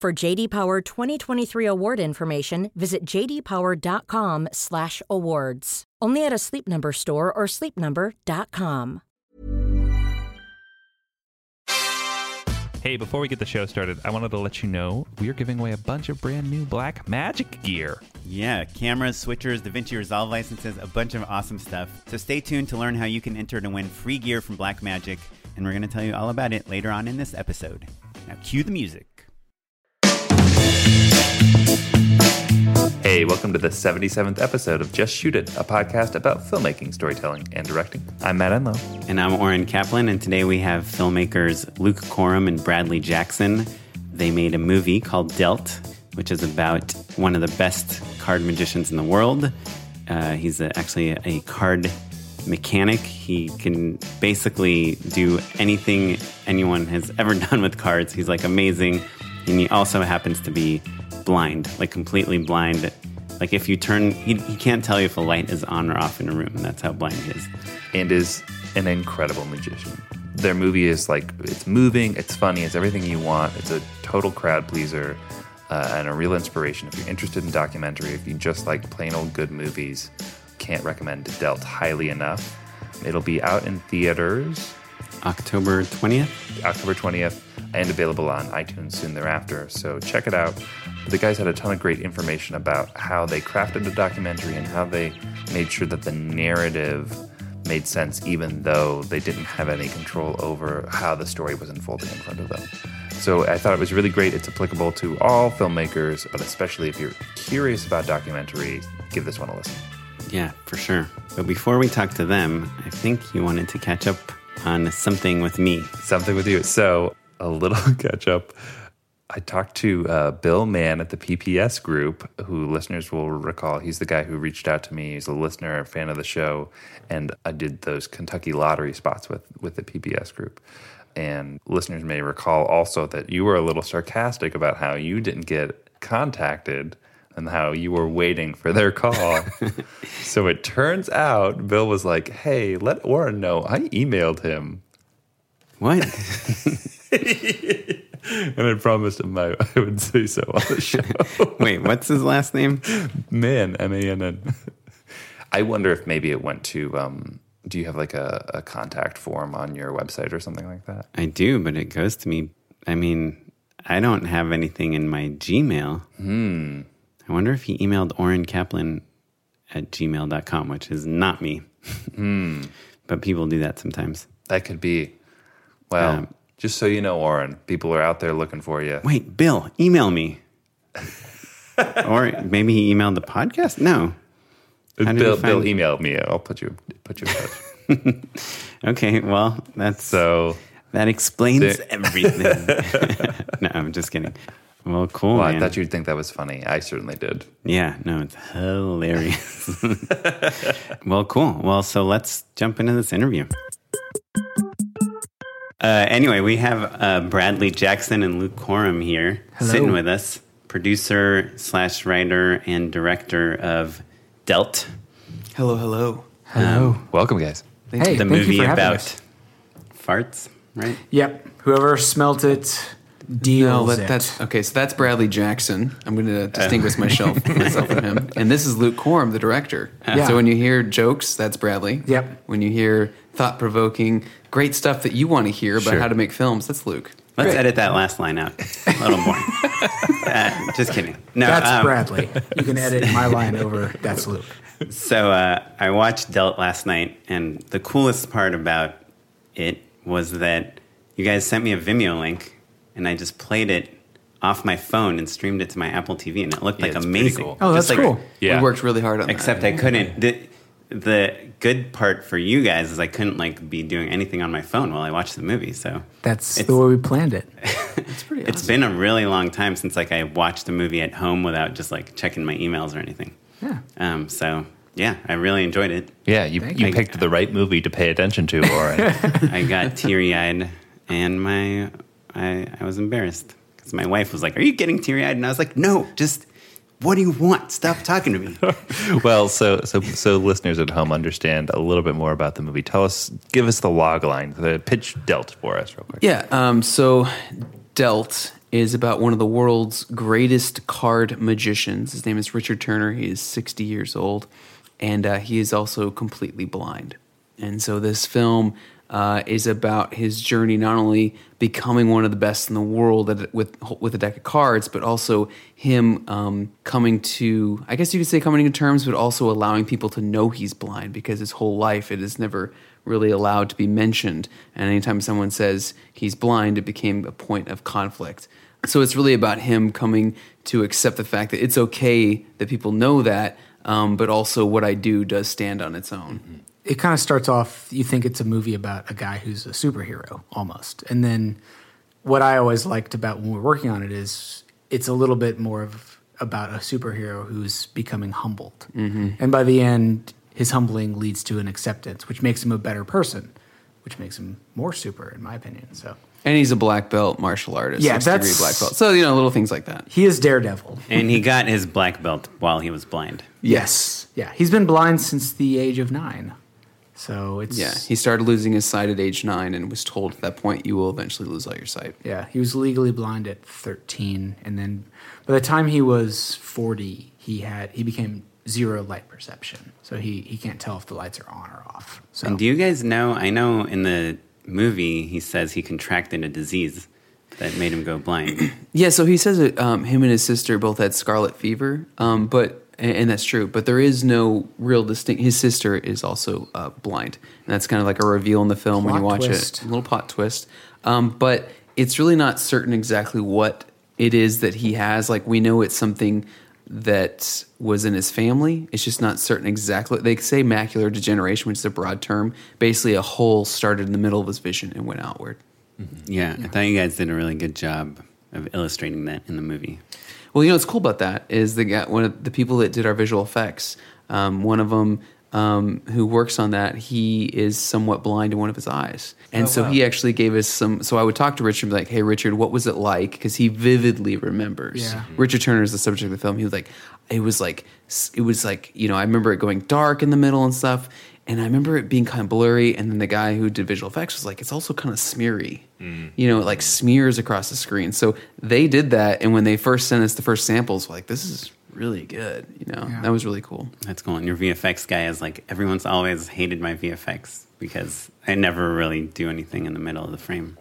For JD Power 2023 award information, visit jdpower.com/awards. Only at a Sleep Number store or sleepnumber.com. Hey, before we get the show started, I wanted to let you know we are giving away a bunch of brand new Blackmagic gear. Yeah, cameras, switchers, DaVinci Resolve licenses, a bunch of awesome stuff. So stay tuned to learn how you can enter to win free gear from Blackmagic, and we're going to tell you all about it later on in this episode. Now, cue the music. Hey, welcome to the 77th episode of Just Shoot It, a podcast about filmmaking, storytelling, and directing. I'm Matt Enlow. And I'm Oren Kaplan, and today we have filmmakers Luke Korem and Bradley Jackson. They made a movie called Dealt, which is about one of the best card magicians in the world. Uh, he's a, actually a card mechanic. He can basically do anything anyone has ever done with cards. He's like amazing. And he also happens to be blind, like completely blind. Like if you turn, he, he can't tell you if a light is on or off in a room. That's how blind he is. And is an incredible magician. Their movie is like, it's moving, it's funny, it's everything you want. It's a total crowd pleaser uh, and a real inspiration. If you're interested in documentary, if you just like plain old good movies, can't recommend Dealt highly enough. It'll be out in theaters October 20th? October 20th and available on iTunes soon thereafter. So check it out. The guys had a ton of great information about how they crafted the documentary and how they made sure that the narrative made sense, even though they didn't have any control over how the story was unfolding in front of them. So I thought it was really great. It's applicable to all filmmakers, but especially if you're curious about documentary, give this one a listen. Yeah, for sure. But before we talk to them, I think you wanted to catch up on something with me. Something with you. So a little catch up. I talked to uh, Bill Mann at the PPS group, who listeners will recall. He's the guy who reached out to me. He's a listener, a fan of the show, and I did those Kentucky lottery spots with with the PPS group. And listeners may recall also that you were a little sarcastic about how you didn't get contacted and how you were waiting for their call. so it turns out Bill was like, "Hey, let Oren know I emailed him." What? and I promised him I, I would say so on the show. Wait, what's his last name? Man, M A N N. I wonder if maybe it went to. Um, do you have like a, a contact form on your website or something like that? I do, but it goes to me. I mean, I don't have anything in my Gmail. Hmm. I wonder if he emailed Oren Kaplan at gmail.com, which is not me. Hmm. But people do that sometimes. That could be. Well, Um, just so you know, Oren, people are out there looking for you. Wait, Bill, email me. or maybe he emailed the podcast? No. Bill, Bill find- emailed me. I'll put you put you in touch. Okay, well, that's so that explains There- everything. no, I'm just kidding. Well, cool, well, I thought you'd think that was funny. I certainly did. Yeah, no, it's hilarious. well, cool. Well, so let's jump into this interview. Uh, anyway, we have uh, Bradley Jackson and Luke Korem here sitting with us, producer slash writer and director of Dealt, Hello, hello. Hello. Welcome, guys. hey, the thank you movie for having about us. farts, right? Yep. Whoever smelt it No, deals that, it. that's okay. So that's Bradley Jackson. I'm going to distinguish myself, myself from him. And this is Luke Korem, the director. Yeah. So when you hear jokes, that's Bradley. Yep. When you hear thought provoking, great stuff that you want to hear about Sure. how to make films, that's Luke. Let's Great. edit that last line out a little more. Just kidding. No, That's um, Bradley. You can edit my line over. That's Luke. So uh, I watched Dealt last night, and the coolest part about it was that you guys sent me a Vimeo link, and I just played it off my phone and streamed it to my Apple TV, and it looked Yeah, like it's pretty amazing. cool. Oh, Just that's like- cool. Yeah. We worked really hard on that. Except that. I couldn't. The, the good part for you guys is I couldn't like be doing anything on my phone while I watched the movie. So That's the way we planned it. it's pretty it's awesome. been a really long time since like I watched a movie at home without just like checking my emails or anything. Yeah. Um, so yeah, I really enjoyed it. Yeah, you, Thank you you. picked the right movie to pay attention to, Lauren. I got teary eyed, and my I, I was embarrassed because my wife was like, "Are you getting teary eyed?" And I was like, "No, just what do you want? Stop talking to me." well, so so so listeners at home understand a little bit more about the movie. Tell us, give us the log line, the pitch dealt for us, real quick. Yeah. Um, so, Dealt is about one of the world's greatest card magicians. His name is Richard Turner. He is 60 years old, and uh, he is also completely blind. And so, this film uh, is about his journey, not only becoming one of the best in the world at, with with a deck of cards, but also him um, coming to, I guess you could say, coming to terms, but also allowing people to know he's blind because his whole life it is never really allowed to be mentioned. And anytime someone says he's blind, it became a point of conflict. So it's really about him coming to accept the fact that it's okay that people know that, um, but also what I do does stand on its own. It kind of starts off you think it's a movie about a guy who's a superhero almost and then what i always liked about when we're working on it is it's a little bit more of about a superhero who's becoming humbled mm-hmm. and by the end his humbling leads to an acceptance which makes him a better person which makes him more super in my opinion so And he's a black belt martial artist. Yeah, sixth degree that's- black belt. So you know, little things like that. he is daredevil and he got his black belt while he was blind. yes yeah he's been blind since the age of nine so it's Yeah, he started losing his sight at age nine, and was told at that point, "You will eventually lose all your sight." Yeah, he was legally blind at 13, and then by the time he was 40, he had he became zero light perception. So he he can't tell if the lights are on or off. So And do you guys know? I know in the movie he says he contracted a disease that made him go blind. Yeah, so he says that um, him and his sister both had scarlet fever, um, but and, and that's true. But there is no real distinct. His sister is also uh, blind, and that's kind of like a reveal in the film when you watch twist. it. A little plot twist, um, but it's really not certain exactly what it is that he has. Like we know it's something that was in his family. It's just not certain exactly. They say macular degeneration, which is a broad term. Basically, a hole started in the middle of his vision and went outward. yeah, I thought you guys did a really good job of illustrating that in the movie. Well, you know what's cool about that is the guy, one of the people that did our visual effects. Um, one of them um, who works on that, he is somewhat blind in one of his eyes, and so he actually gave us some. So I would talk to Richard and be like, "Hey, Richard, what was it like?" Because he vividly remembers. Yeah. Richard Turner is the subject of the film. He was like, "It was like, it was like, you know, I remember it going dark in the middle and stuff." And I remember it being kind of blurry, and then the guy who did visual effects was like, "It's also kind of smeary, you know, like smears across the screen." So they did that, and when they first sent us the first samples, we're like, "This is really good," you know, Yeah. that was really cool. That's cool. And your VFX guy is like everyone's always hated my VFX because I never really do anything in the middle of the frame.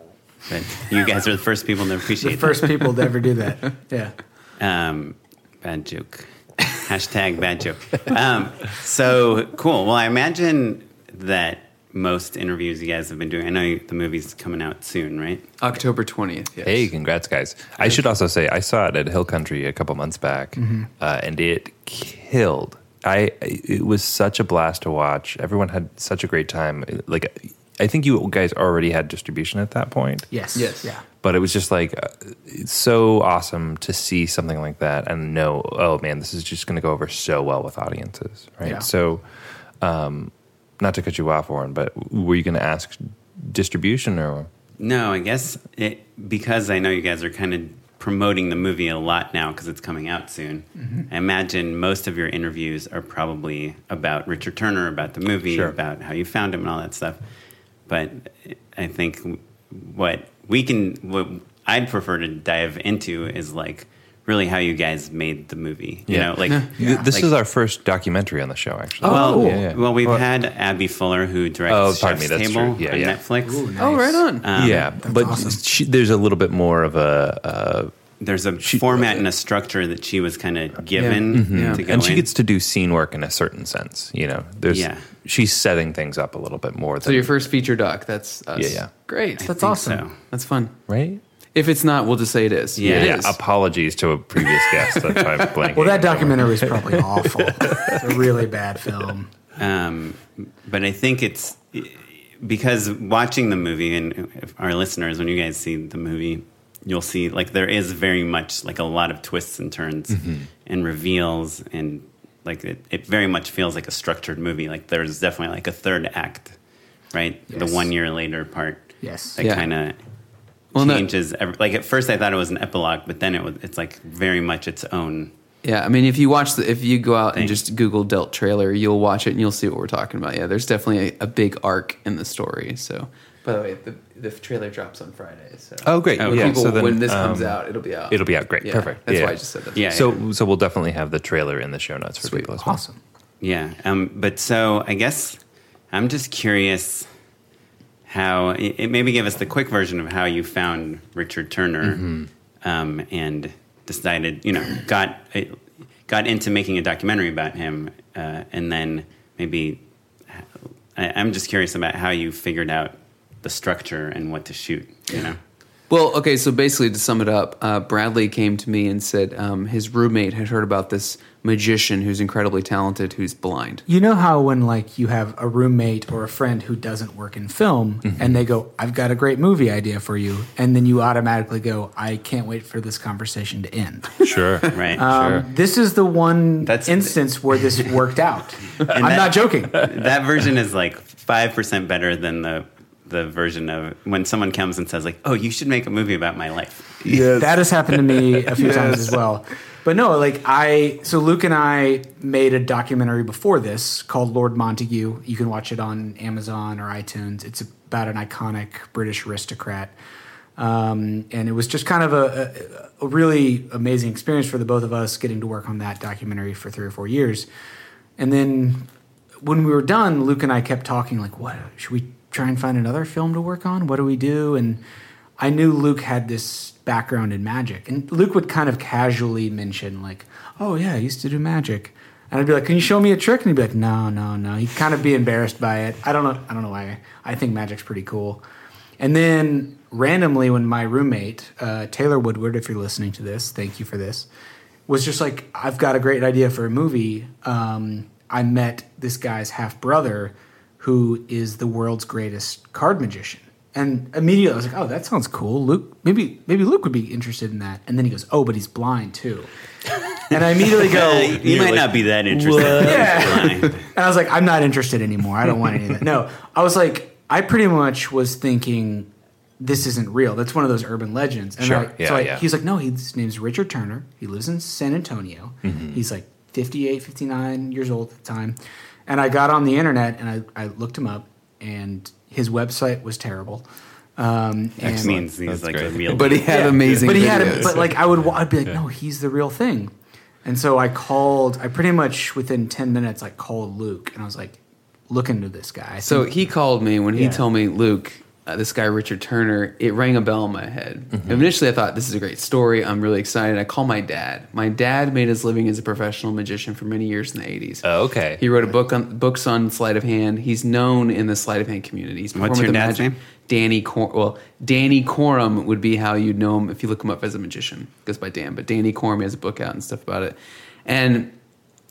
But you guys are the first people to appreciate. the appreciate first people to ever do that. Yeah. that. Um, bad joke. Hashtag bad joke. Um, so cool. Well, I imagine that most interviews you guys have been doing. I know the movie's coming out soon, right? October twentieth. Yes. Hey, congrats, guys! I should also say I saw it at Hill Country a couple months back, uh, and it killed. I it was such a blast to watch. Everyone had such a great time. Like, I think you guys already had distribution at that point. Yes. Yes. Yeah. but it was just like uh, it's so awesome to see something like that and know oh man this is just going to go over so well with audiences right Yeah. so um not to cut you off warren but were you going to ask distribution or No, I guess it because I know you guys are kind of promoting the movie a lot now because it's coming out soon. Mm-hmm. I imagine most of your interviews are probably about Richard Turner, about the movie, Sure. about how you found him, and all that stuff. But I think what we can, what I'd prefer to dive into is like really how you guys made the movie. You know, like Th- this like- is our first documentary on the show actually well, cool. yeah, yeah. well, we've Well- had Abby Fuller who Oh, directs pardon Chef's me, that's Table true. Yeah, on yeah. Netflix. Ooh, nice. Oh, right on. Um, yeah, but awesome. she, there's a little bit more of a, uh there's a format and a structure that she was kind of given Yeah. to Yeah. go Mm-hmm. and she in. gets to do scene work in a certain sense. You know, there's Yeah. she's setting things up a little bit more. So your first feature doc, that's us. Yeah, yeah. Great. That's awesome. so. That's fun. right? If it's not, we'll just say it is. Yeah. It Yeah. is. Apologies to a previous guest. That's why I'm blanking. Well, that documentary was probably awful. It's a really bad film. Um, but I think it's because watching the movie and if our listeners, when you guys see the movie, you'll see like there is very much like a lot of twists and turns and reveals and like it, it very much feels like a structured movie. Like there's definitely like a third act, right? The one year later part Yes. that Yeah. kind of Well, no- changes. every, like at first, I thought it was an epilogue, but then it was it's like very much its own. Yeah, I mean, if you watch the, if you go out and just Google Dealt trailer, you'll watch it and you'll see what we're talking about. Yeah, there's definitely a, a big arc in the story. So, by the way, the, the trailer drops on Friday. So, Oh, great. When yeah. people, so then, when this comes um, out, it'll be out. it'll be out. Great. Yeah, Perfect. That's Yeah. why I just said that. Yeah. So, so we'll definitely have the trailer in the show notes for Sweet. people as well. Awesome. Yeah, um, but so I guess I'm just curious how it, maybe give us the quick version of how you found Richard Turner Mm-hmm. um, and decided you know got uh, got into making a documentary about him uh, and then maybe I, I'm just curious about how you figured out the structure and what to shoot. You know. Well, okay, so basically, to sum it up, uh, Bradley came to me and said um, his roommate had heard about this magician who's incredibly talented who's blind. You know how when like you have a roommate or a friend who doesn't work in film and they go, "I've got a great movie idea for you," and then you automatically go, "I can't wait for this conversation to end." Sure. Right. Um, This is the one That's- instance where this worked out. I'm that- not joking. that version is like five percent better than the the version of when someone comes and says like, "Oh, you should make a movie about my life." Yes. That has happened to me a few times as well. But no, like I, so Luke and I made a documentary before this called Lord Montagu. You can watch it on Amazon or iTunes. It's about an iconic British aristocrat. Um, and it was just kind of a, a, a really amazing experience for the both of us getting to work on that documentary for three or four years. And then when we were done, Luke and I kept talking like, "What should we try and find another film to work on? What do we do?" And I knew Luke had this background in magic, and Luke would kind of casually mention like, "Oh yeah, I used to do magic," and I'd be like, "Can you show me a trick?" And he'd be like, "No, no, no." He'd kind of be embarrassed by it. I don't know. I don't know why. I think magic's pretty cool. And then randomly, when my roommate uh, Taylor Woodward, if you're listening to this, thank you for this, was just like, "I've got a great idea for a movie." Um, I met this guy's half brother, who is the world's greatest card magician. And immediately I was like, "Oh, that sounds cool. Luke, maybe maybe Luke would be interested in that." And then he goes, "Oh, but he's blind too." And I immediately go, Uh, you might not be that interested. Yeah. and I was like, I'm not interested anymore. I don't want any of that. No, I was like, I pretty much was thinking this isn't real. That's one of those urban legends. And Sure. I, Yeah, so I, yeah. he's like, no, his name's Richard Turner. He lives in San Antonio. Mm-hmm. He's like 58, 59 years old at the time. And I got on the internet and I, I looked him up, and his website was terrible. Um, Which and- means he's like great. a real. But he had yeah. amazing But he had, videos. a, but like I would, I'd be like, no, he's the real thing. And so I called. I pretty much within ten minutes, I called Luke, and I was like, look into this guy. So he called me when he Yeah. told me, Luke, uh, this guy Richard Turner. It rang a bell in my head. Initially, I thought this is a great story. I'm really excited. I call my dad. My dad made his living as a professional magician for many years in the 80s. Oh, okay. He wrote a book on books on sleight of hand. He's known in the sleight of hand community. He's What's your dad's magic- name? Danny Cor- well, Danny Korem would be how you'd know him if you look him up as a magician. Goes by Dan, but Danny Korem has a book out and stuff about it. And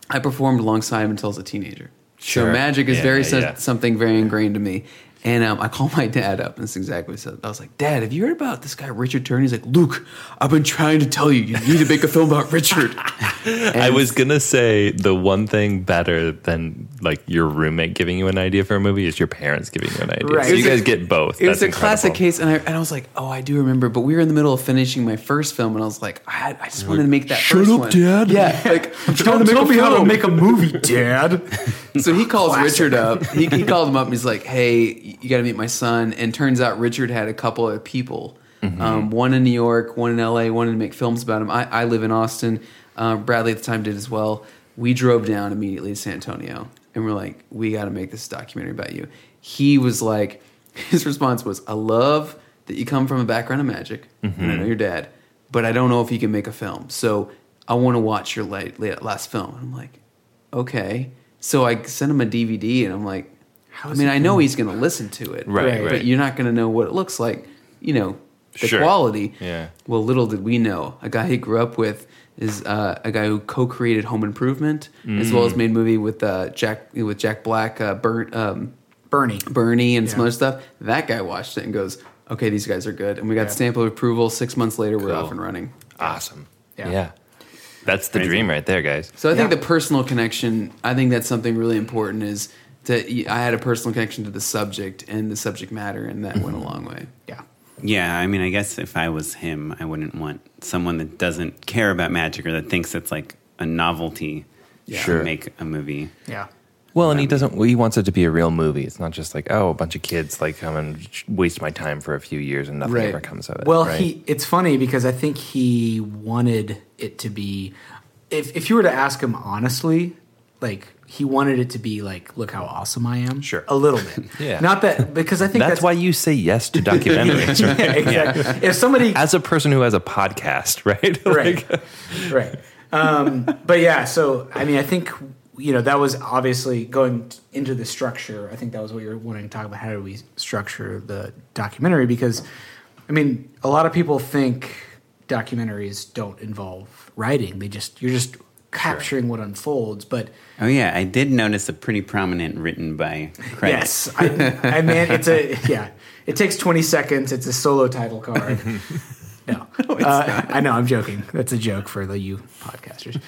I performed alongside him until I was a teenager. Sure. So magic is Yeah, very yeah, yeah. something very ingrained to me. And um, I called my dad up, and this is exactly what he said. I was like, Dad, have you heard about this guy, Richard Turner? He's like, Luke, I've been trying to tell you, you need to make a film about Richard. I was gonna say the one thing better than like your roommate giving you an idea for a movie is your parents giving you an idea. Right. So you was guys get both. It was That's a classic case, and I, and I was like, "Oh, I do remember." But we were in the middle of finishing my first film, and I was like, "I, had, I just wanted to make that Shut first up, one." Dad. Yeah, like I'm trying to make tell a me how to make a movie, Dad. So he calls Classic. Richard up. He, he called him up and he's like, "Hey, you got to meet my son." And turns out Richard had a couple of people, um, one in New York, one in L.A., wanted to make films about him. I, I live in Austin. Uh, Bradley at the time did as well. We drove down immediately to San Antonio, and we're like, "We got to make this documentary about you." He was like, his response was, "I love that you come from a background of magic, and I know your dad." but I don't know if you can make a film. So I want to watch your late, late, last film. And I'm like, okay. So I sent him a DVD, and I'm like, I mean, I know he's going to listen to it, Right, right. But you're not going to know what it looks like, you know, the Sure. quality. Yeah. Well, little did we know, a guy he grew up with is uh, a guy who co-created Home Improvement, as well as made a movie with uh, Jack with Jack Black, uh, Bert, um, Bernie. Bernie, and some other stuff. That guy watched it and goes, "Okay, these guys are good." And we got Yeah. stamp of approval. Six months later, we're off and running. Awesome. Yeah. Yeah. That's the Crazy. dream right there, guys. So I think Yeah. the personal connection. I think that's something really important. Is that I had a personal connection to the subject and the subject matter, and that went a mm-hmm. long way. Yeah. Yeah, I mean, I guess if I was him, I wouldn't want someone that doesn't care about magic or that thinks it's like a novelty Yeah. to make a movie. Yeah. Well, and he doesn't. He wants it to be a real movie. It's not just like, oh, a bunch of kids like come and waste my time for a few years and nothing Right. ever comes of it. Well, right? he it's funny because I think he wanted it to be if if you were to ask him honestly, like he wanted it to be like look how awesome I am. Sure. A little bit. Yeah. Not that because I think that's, that's, why you say yes to documentaries, right? Yeah, exactly. If somebody As a person who has a podcast, right? right, Like- right. Um, but yeah, so I mean, I think you know that was obviously going into the structure. I think that was what you were wanting to talk about. How do we structure the documentary? Because I mean, a lot of people think documentaries don't involve writing. They just you're just capturing what unfolds. But Oh yeah, I did notice a pretty prominent written by credit. yes, I, I mean, it's a yeah. It takes 20 seconds. It's a solo title card. No, uh, I know. I'm joking. That's a joke for the you podcasters.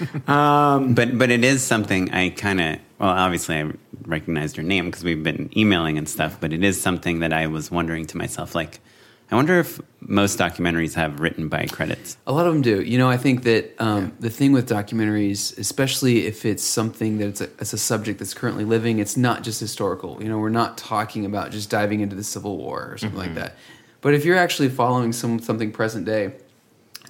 But but it is something I kind of well obviously I recognized her name because we've been emailing and stuff. But it is something that I was wondering to myself like, I wonder if most documentaries have written by credits. A lot of them do. You know, I think that um, the thing with documentaries, especially if it's something that's a, it's a subject that's currently living, it's not just historical. You know, we're not talking about just diving into the Civil War or something like that. But if you're actually following some something present day,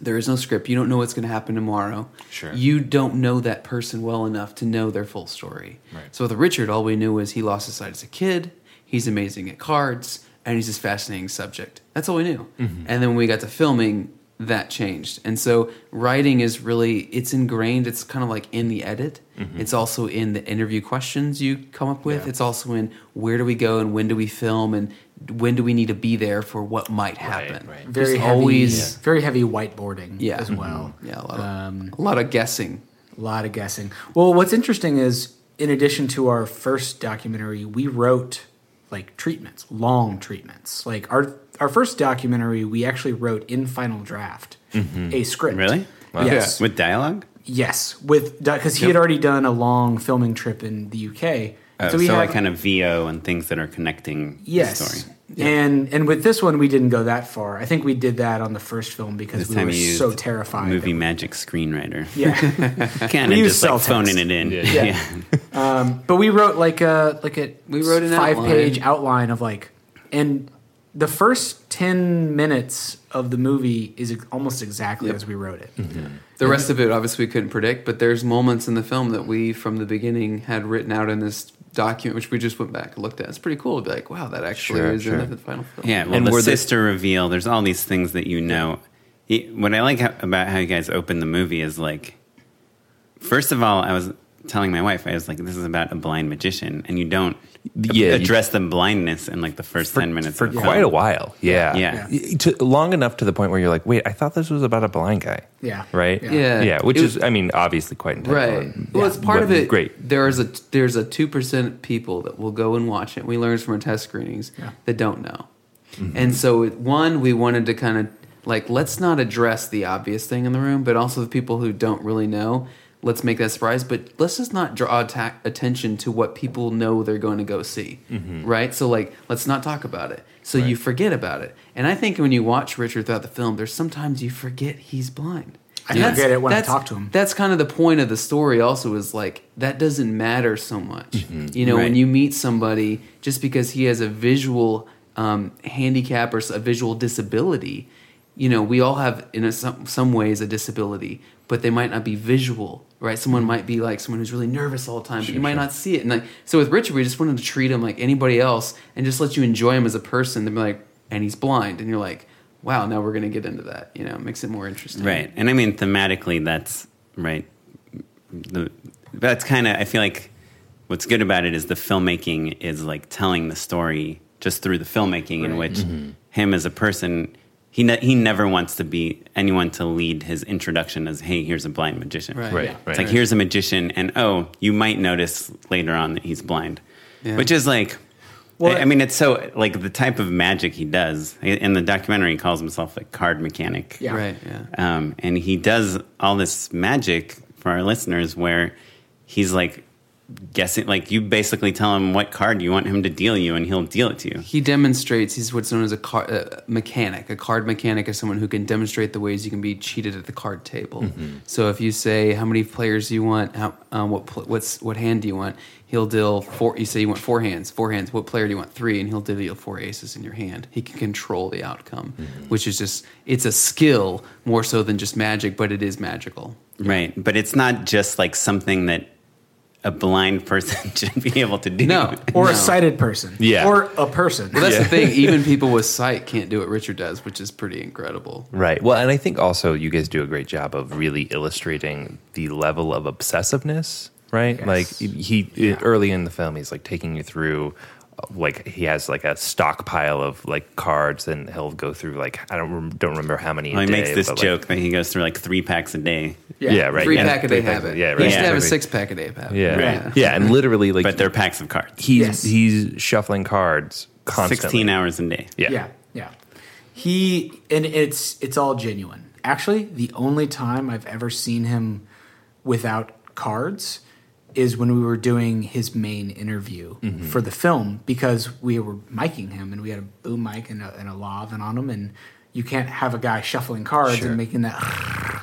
there is no script. You don't know what's going to happen tomorrow. Sure. You don't know that person well enough to know their full story. Right. So with Richard, all we knew was he lost his sight as a kid. He's amazing at cards, and he's this fascinating subject. That's all we knew. Mm-hmm. And then when we got to filming, that changed. And so writing is really it's ingrained. It's kind of like in the edit. Mm-hmm. It's also in the interview questions you come up with. It's also in where do we go and when do we film and when do we need to be there for what might happen. right. Very heavy, always very heavy whiteboarding Yeah. as mm-hmm. well. yeah, a lot of, Um, a lot of guessing. A lot of guessing. Well, what's interesting is, in addition to our first documentary, we wrote like treatments, long treatments. Like our our first documentary, we actually wrote in final draft mm-hmm. a script. Really? Yes. With dialogue? Yes, with because he had already done a long filming trip in the UK. Oh, so we like have- kind of VO and things that are connecting yes. the story. And and with this one, we didn't go that far. I think we did that on the first film because This we time were you used so terrified. Movie magic screenwriter. Yeah. kind We of use just like cell text. phoning it in. Yeah. Um, but we wrote like a like a We wrote an five outline. page outline of like and the first 10 minutes of the movie is almost exactly Yep. as we wrote it. Mm-hmm. The rest of it, obviously, we couldn't predict, but there's moments in the film that we, from the beginning, had written out in this document, which we just went back and looked at. It's pretty cool to be like, wow, that actually Sure, is sure. in the final film. Yeah, well, And the were the- sister reveal. There's all these things that you know. It- What I like how, about how you guys open the movie is like, first of all, I was telling my wife, I was like, "This is about a blind magician," and you don't Yeah, you- address the blindness in like the first ten minutes for quite film. a while. Yeah, Yeah. Y- To, long enough to the point where you're like, wait, I thought this was about a blind guy. Yeah. right. Yeah. Yeah. yeah. Which It is, I mean, obviously quite intentional. Right. and- Well, it's part but of it. Great. There is a there's a two percent people that will go and watch it. We learned from our test screenings Yeah. that don't know, mm-hmm. and so it- one we wanted to kind of like let's not address the obvious thing in the room, but also the people who don't really know. Let's make that surprise, but let's just not draw atta- attention to what people know they're going to go see, right? So like, let's not talk about it. So you forget about it. And I think when you watch Richard throughout the film, there's sometimes you forget he's blind. I And forget it when I talk to him. That's kind of the point of the story. Also, is like that doesn't matter so much. You know, Right. when you meet somebody, just because he has a visual um, handicap or a visual disability, you know, we all have in a, some some ways a disability, but they might not be visual, right? Someone might be like someone who's really nervous all the time, but you might not see it. And like, so with Richard, we just wanted to treat him like anybody else and just let you enjoy him as a person. And be like, and he's blind, and you're like, wow, now we're going to get into that. You know, it makes it more interesting. Right. And I mean, thematically, that's right. The, that's kind of, I feel like what's good about it is the filmmaking is like telling the story just through the filmmaking, in which mm-hmm. him as a person, he, ne- he never wants to be anyone to lead his introduction as, hey, here's a blind magician. Right. Right, Yeah. right. It's like, here's a magician, and oh, you might notice later on that he's blind. Yeah. Which is like, Well, I I mean, it's so like the type of magic he does. In the documentary, he calls himself a card mechanic. Yeah. Right. Yeah. Um, and he does all this magic for our listeners where he's like guessing, like you basically tell him what card you want him to deal you, and he'll deal it to you. He demonstrates. He's what's known as a card uh, mechanic. A card mechanic is someone who can demonstrate the ways you can be cheated at the card table. So if you say how many players do you want, how, um, what pl- what's what hand do you want, he'll deal four. You say you want four hands. Four hands. What player do you want? Three, and he'll deal four aces in your hand. He can control the outcome, which is just it's a skill more so than just magic, but it is magical. Right. But it's not just like something that a blind person should be able to do. No, or no. a sighted person. Yeah. Or a person. Well, that's the thing. Even people with sight can't do what Richard does, which is pretty incredible. Right. Well, and I think also you guys do a great job of really illustrating the level of obsessiveness, right? Yes. Like he early in the film, he's like taking you through like he has like a stockpile of like cards and he'll go through like I don't rem- don't remember how many. a Well, he makes this but, like- joke that he goes through like three packs a day, yeah, right. Three yeah, pack a day three habit. Yeah, right. He right. used to have a six pack a day habit. Yeah, Right. yeah, and literally like but they're packs of cards. he's Yes. he's shuffling cards constantly. 16 hours a day. Yeah. yeah, yeah. He and it's it's all genuine. Actually, the only time I've ever seen him without cards is when we were doing his main interview Mm-hmm. for the film because we were miking him and we had a boom mic and a, and a lav on him and you can't have a guy shuffling cards Sure. and making that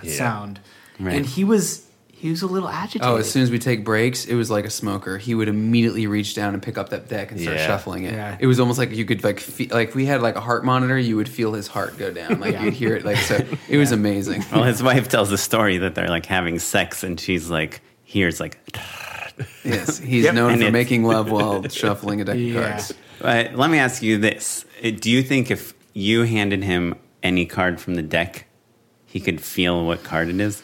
Yeah. sound. Right. And he was he was a little agitated. Oh, as soon as we take breaks, it was like a smoker. He would immediately reach down and pick up that deck and start Yeah. shuffling it. Yeah. It was almost like you could like feel, like if we had like a heart monitor, you would feel his heart go down. Like Yeah. you'd hear it. Like so, it was amazing. Well, his wife tells the story that they're like having sex, and she's like, here's like, Yes, he's Yep. known And for making love while shuffling a deck of cards. Uh, let me ask you this: Do you think if you handed him any card from the deck, he could feel what card it is?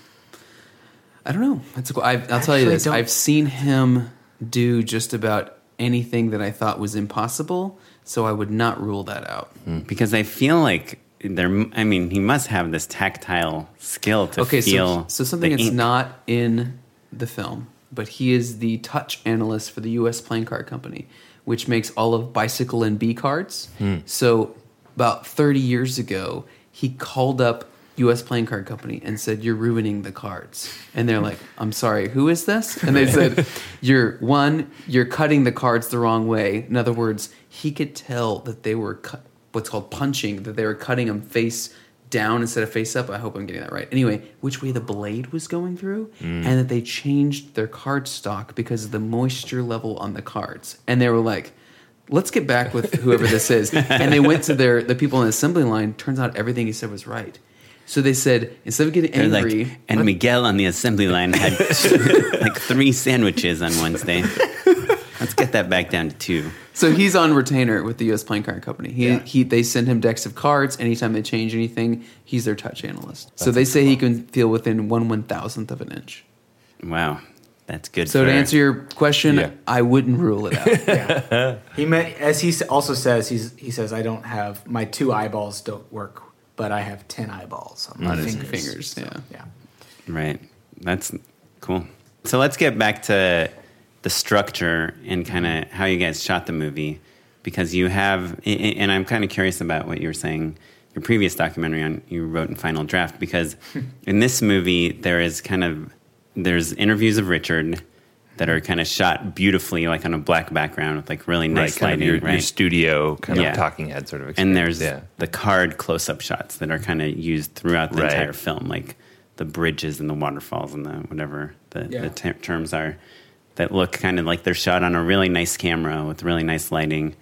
I don't know. That's cool. I, I'll tell you Actually this. don't- I've seen him do just about anything that I thought was impossible, so I would not rule that out. Because I feel like there. I mean, he must have this tactile skill to Okay, feel. so, so something the that's ink. not in the film, but he is the touch analyst for the U.S. Playing Card Company, which makes all of Bicycle and Bee cards. Hmm. So about 30 years ago, he called up U.S. Playing Card Company and said, "You're ruining the cards." And they're like, "I'm sorry, who is this?" And they said, "You're one, you're cutting the cards the wrong way." In other words, he could tell that they were cut, what's called punching, that they were cutting them face down instead of face up. I hope I'm getting that right. Anyway, which way the blade was going through, mm. and that they changed their card stock because of the moisture level on the cards. And they were like, "Let's get back with whoever this is." And they went to their the people in the assembly line. Turns out everything he said was right. So they said instead of getting They're like, angry, and let- Miguel on the assembly line had like three sandwiches on Wednesday. Let's get that back down to two. So he's on retainer with the U.S. Playing Card Company. He, Yeah. he they send him decks of cards anytime they change anything. He's their touch analyst. so they say he can feel within one one thousandth of an inch. Wow, that's good. So for, to answer your question, Yeah. I wouldn't rule it out. yeah. He meant, as he also says, he's, he says, I don't have my two eyeballs don't work, but I have ten eyeballs on my On his fingers. fingers, yeah. yeah. Right. That's cool. So let's get back to the structure and kind of how you guys shot the movie because you have, a- a- and I'm kind of curious about what you were saying, your previous documentary on you wrote in Final Draft because in this movie there is kind of there's interviews of Richard that are kind of shot beautifully like on a black background with like really nice right, kind of lighting, your, right? your studio kind Yeah. of talking head sort of and there's yeah. the card close-up shots that are kind of used throughout the Right. entire film like the bridges and the waterfalls and the whatever the, Yeah. the ter- terms are that look kind of like they're shot on a really nice camera with really nice lighting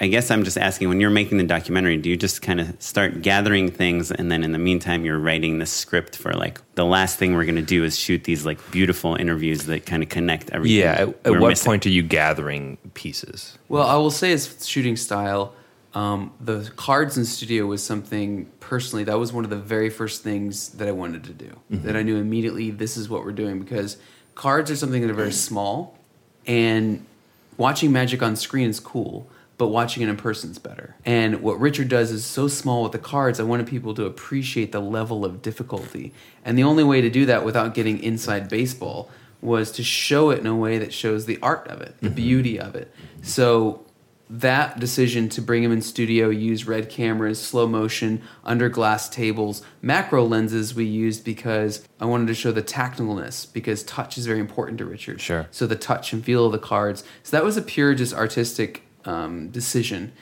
i guess i'm just asking when you're making the documentary do you just kind of start gathering things and then in the meantime you're writing the script for like the last thing we're going to do is shoot these like beautiful interviews that kind of connect everything yeah. At, at what missing? point are you gathering pieces? Well, I will say as shooting style, Um, the cards in studio was something personally that was one of the very first things that I wanted to do. That I knew immediately this is what we're doing because cards are something that are very mm. small, and watching magic on screen is cool, but watching it in person is better. And what Richard does is so small with the cards. I wanted people to appreciate the level of difficulty, and the only way to do that without getting inside baseball was to show it in a way that shows the art of it, the mm-hmm. beauty of it. So that decision to bring him in studio, use red cameras, slow motion, under glass tables, macro lenses we used because I wanted to show the tactileness because touch is very important to Richard. Sure. So the touch and feel of the cards. So that was a pure just artistic um, decision.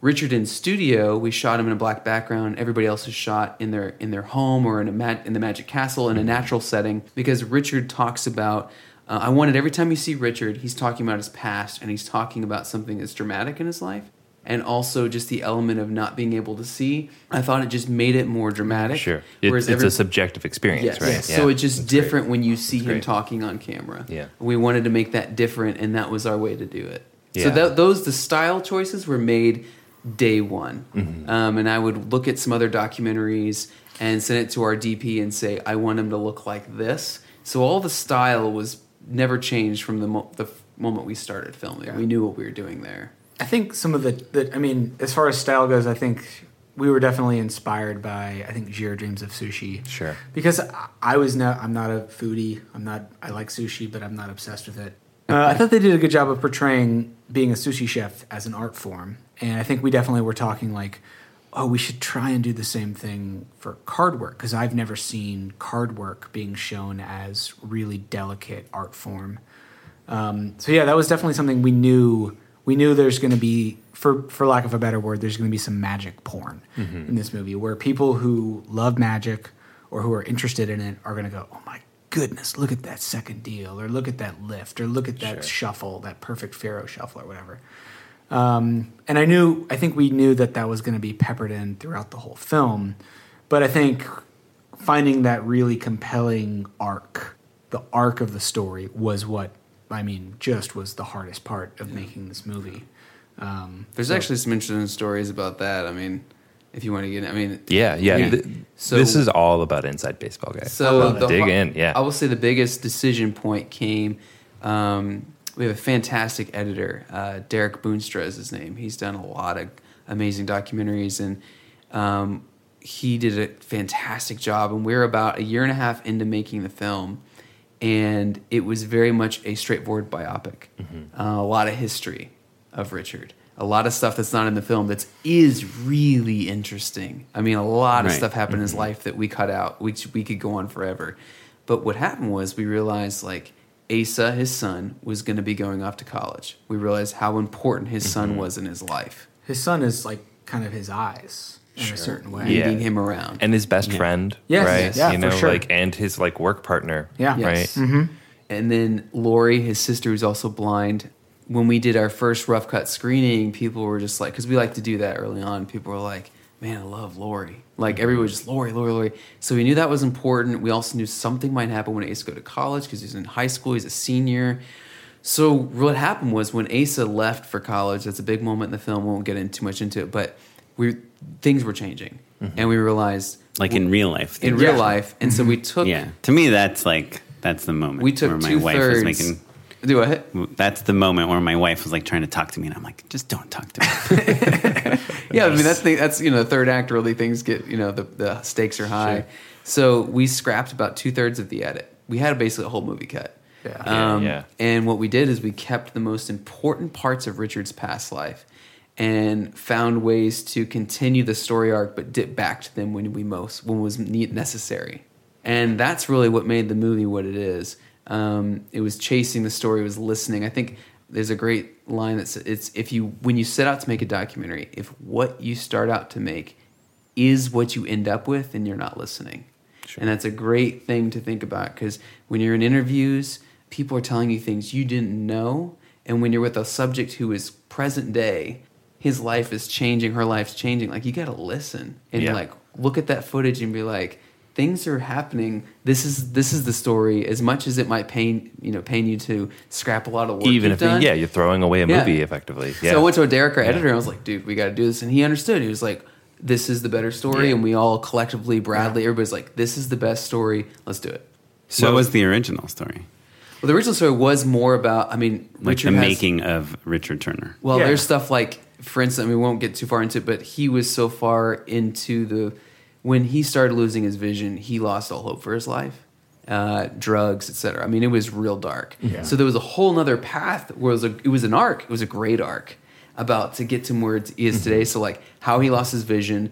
Richard in studio, we shot him in a black background. Everybody else is shot in their in their home or in a ma- in the Magic Castle in a natural setting because Richard talks about. Uh, I wanted every time you see Richard, he's talking about his past and he's talking about something that's dramatic in his life, and also just the element of not being able to see. I thought it just made it more dramatic. Sure. It, Whereas it's every- a subjective experience, Yes. right? So Yeah. it's just That's great. different when you see him great. talking on camera. Yeah. We wanted to make that different, and that was our way to do it. So Yeah. that, those the style choices were made day one, Mm-hmm. um, and I would look at some other documentaries and send it to our DP and say I want him to look like this. So all the style was never changed from the mo- the f- moment we started filming. We knew what we were doing there. I think some of the, the I mean, as far as style goes, I think we were definitely inspired by I think Jiro Dreams of Sushi. Sure. Because I- I was not I'm not a foodie. I'm not I like sushi, but I'm not obsessed with it. Uh, I thought they did a good job of portraying being a sushi chef as an art form, and I think we definitely were talking like, oh, we should try and do the same thing for card work because I've never seen card work being shown as really delicate art form. Um, so yeah, that was definitely something we knew. We knew there's going to be, for for lack of a better word, there's going to be some magic porn in this movie where people who love magic or who are interested in it are going to go, oh my goodness, look at that second deal, or look at that lift, or look at that shuffle, that perfect faro shuffle, or whatever. Um, and I knew, I think we knew that that was going to be peppered in throughout the whole film. But I think finding that really compelling arc, the arc of the story, was what I mean, just was the hardest part of making this movie. Um, There's actually some interesting stories about that. I mean, if you want to get, I mean, Yeah, yeah. Yeah. Th- So- this is all about inside baseball, guys. So the dig in, yeah. I will say the biggest decision point came. Um, we have a fantastic editor, uh, Derek Boonstra is his name. He's done a lot of amazing documentaries, and um, he did a fantastic job. And we're about a year and a half into making the film, and it was very much a straightforward biopic. Mm-hmm. Uh, a lot of history of Richard. A lot of stuff that's not in the film that is really interesting. I mean, a lot of Right. stuff happened in Mm-hmm. his life that we cut out, which we could go on forever. But what happened was we realized like Asa, his son, was going to be going off to college. We realized how important his Mm-hmm. son was in his life, his son is like kind of his eyes in a certain way. Yeah. leading him around. and his best friend, Yes, right? yeah, you for know, sure. like and his like work partner, Yeah. Yes. right. And then Lori, his sister, who's also blind. When we did our first rough cut screening, people were just like, because we like to do that early on. People were like, "Man, I love Lori." Like everyone was just Lori, Lori, Lori. So we knew that was important. We also knew something might happen when Asa go to college because he's in high school. He's a senior. So what happened was when Asa left for college. That's a big moment in the film. We won't get in too much into it, but we things were changing, mm-hmm. and we realized Like in real life. in real life, and so we took yeah. To me, that's like that's the moment we took where my wife was making. Do what? That's the moment where my wife was like trying to talk to me, and I'm like, just don't talk to me. Yeah, I mean that's the, that's you know the third act really things get you know the the stakes are high. So we scrapped about two thirds of the edit. We had basically a whole movie cut. Yeah. Um, Yeah, yeah. And what we did is we kept the most important parts of Richard's past life and found ways to continue the story arc, but dip back to them when we most when was necessary. And that's really what made the movie what it is. Um, it was chasing the story, it was listening. I think there's a great line that says it's if you when you set out to make a documentary, if what you start out to make is what you end up with, then you're not listening. And that's a great thing to think about because when you're in interviews, people are telling you things you didn't know. And when you're with a subject who is present day, his life is changing, her life's changing. Like you got to listen and Yeah. like look at that footage and be like, things are happening. This is this is the story. As much as it might pain you know pain you to scrap a lot of work, Even you've if done. yeah, you're throwing away a Yeah. movie effectively. Yeah. So I went to Derek, our editor, and I was like, dude, we got to do this. And he understood. He was like, this is the better story. Yeah. And we all collectively, Bradley, everybody's like, this is the best story. Let's do it. So, what was the original story? Well, the original story was more about, I mean, Like Richard the has- making of Richard Turner. Well, Yeah. there's stuff like, for instance, I mean, we won't get too far into it, but he was so far into the, when he started losing his vision, he lost all hope for his life. Uh, drugs, etc. I mean, it was real dark. So there was a whole nother path where it was, a, it was an arc. It was a great arc about to get to where it is today. So like how he lost his vision,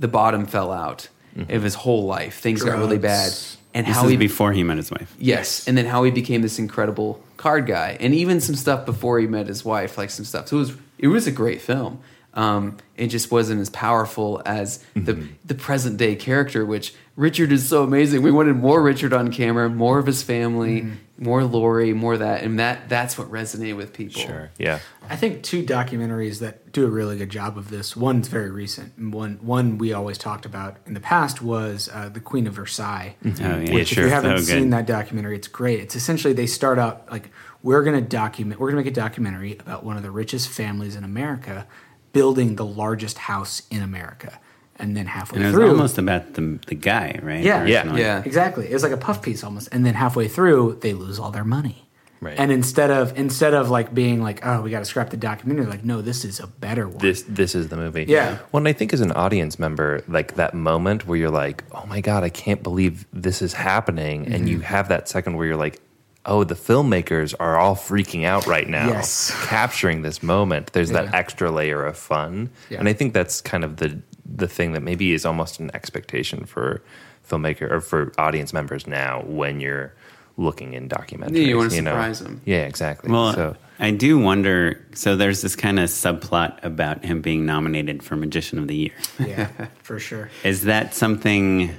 the bottom fell out of his whole life. Things got really bad, Drugs. and This how he before he met his wife. Yes, and then how he became this incredible card guy, and even some stuff before he met his wife, like some stuff. So it was it was a great film. Um, it just wasn't as powerful as the the present day character, which Richard is so amazing. We wanted more Richard on camera, more of his family, more Lori, more that, and that that's what resonated with people. Sure. Yeah. I think two documentaries that do a really good job of this. One's very recent. One one we always talked about in the past was uh, the Queen of Versailles. Oh, yeah. Which, sure. if you haven't So seen that documentary, it's great. It's essentially they start out like we're going to document, we're going to make a documentary about one of the richest families in America building the largest house in America, and then halfway And it was through, almost about the the guy, right? Yeah. Yeah. Yeah. Exactly. It was like a puff piece almost. And then halfway through, they lose all their money. Right. And instead of instead of like being like, oh, we got to scrap the documentary, like, no, this is a better one. This this is the movie. Yeah. Well, and I think as an audience member, like that moment where you're like, "Oh my god, I can't believe this is happening," and Mm-hmm. you have that second where you're like, "Oh, the filmmakers are all freaking out right now, Yes. capturing this moment." There's that extra layer of fun, Yeah. and I think that's kind of the the thing that maybe is almost an expectation for filmmaker or for audience members now when you're looking in documentaries. Yeah, you wanna know? surprise 'em. Yeah, exactly. Well, so I do wonder. So there's this kind of subplot about him being nominated for Magician of the Year. yeah, for sure. Is that something?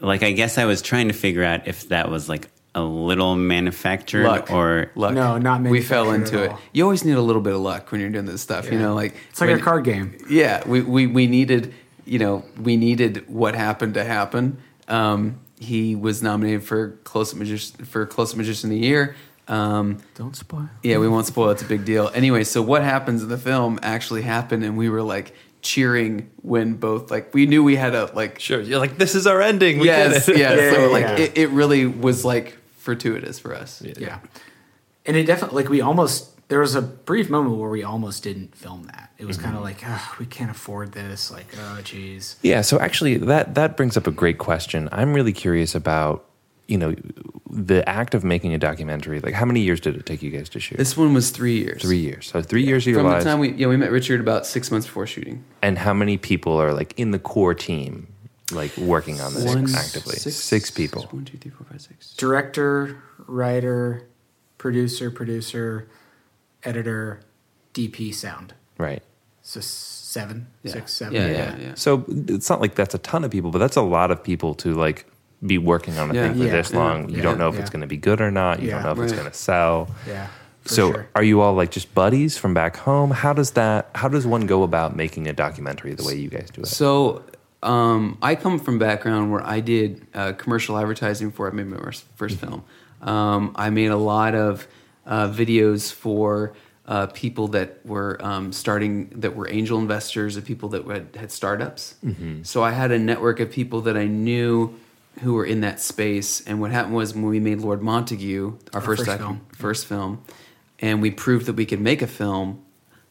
Like, I guess I was trying to figure out if that was like a little manufactured Luck or luck. No, not we fell into at it. all. You always need a little bit of luck when you're doing this stuff. You know, like It's like when- a card game. Yeah, we, we, we needed, you know, we needed what happened to happen. Um, he was nominated for close magician for close magician of the year. Um, Don't spoil. yeah, we won't spoil. It's a big deal. Anyway, so what happens in the film actually happened, and we were like cheering when both like we knew we had a like sure, you're like, "This is our ending." We yes, did it. yeah. Yeah, so yeah, like yeah. It, it really was like fortuitous for us. Yeah. And it definitely, like, we almost, there was a brief moment where we almost didn't film that. It was mm-hmm. kind of like, oh, we can't afford this. Like, oh, geez. Yeah, so actually that that brings up a great question. I'm really curious about, you know, the act of making a documentary. Like how many years did it take you guys to shoot? This one was three years. 3 years. So 3 years of your From lives. the time we yeah we met Richard about six months before shooting. and how many people are like in the core team like working on this One, actively? six- 6 people. One, two, three, four, five, six. Director, writer, producer, producer, editor, DP, sound. Right. So seven, Yeah. six, seven. Yeah, yeah, yeah. So it's not like that's a ton of people, but that's a lot of people to like be working on a Yeah. thing for Yeah, this yeah, long. You yeah, don't know if yeah. it's going to be good or not. You Yeah, don't know if it's going to sell. Yeah, for so sure. are you all like just buddies from back home? How does that how does one go about making a documentary the way you guys do it? So um, I come from background where I did uh, commercial advertising before I made my first, first film. Um, I made a lot of uh, videos for uh, people that were um, starting, that were angel investors, of people that had, had startups. So I had a network of people that I knew who were in that space. And what happened was when we made Lord Montagu, our, first, first docu- film. first film, and we proved that we could make a film,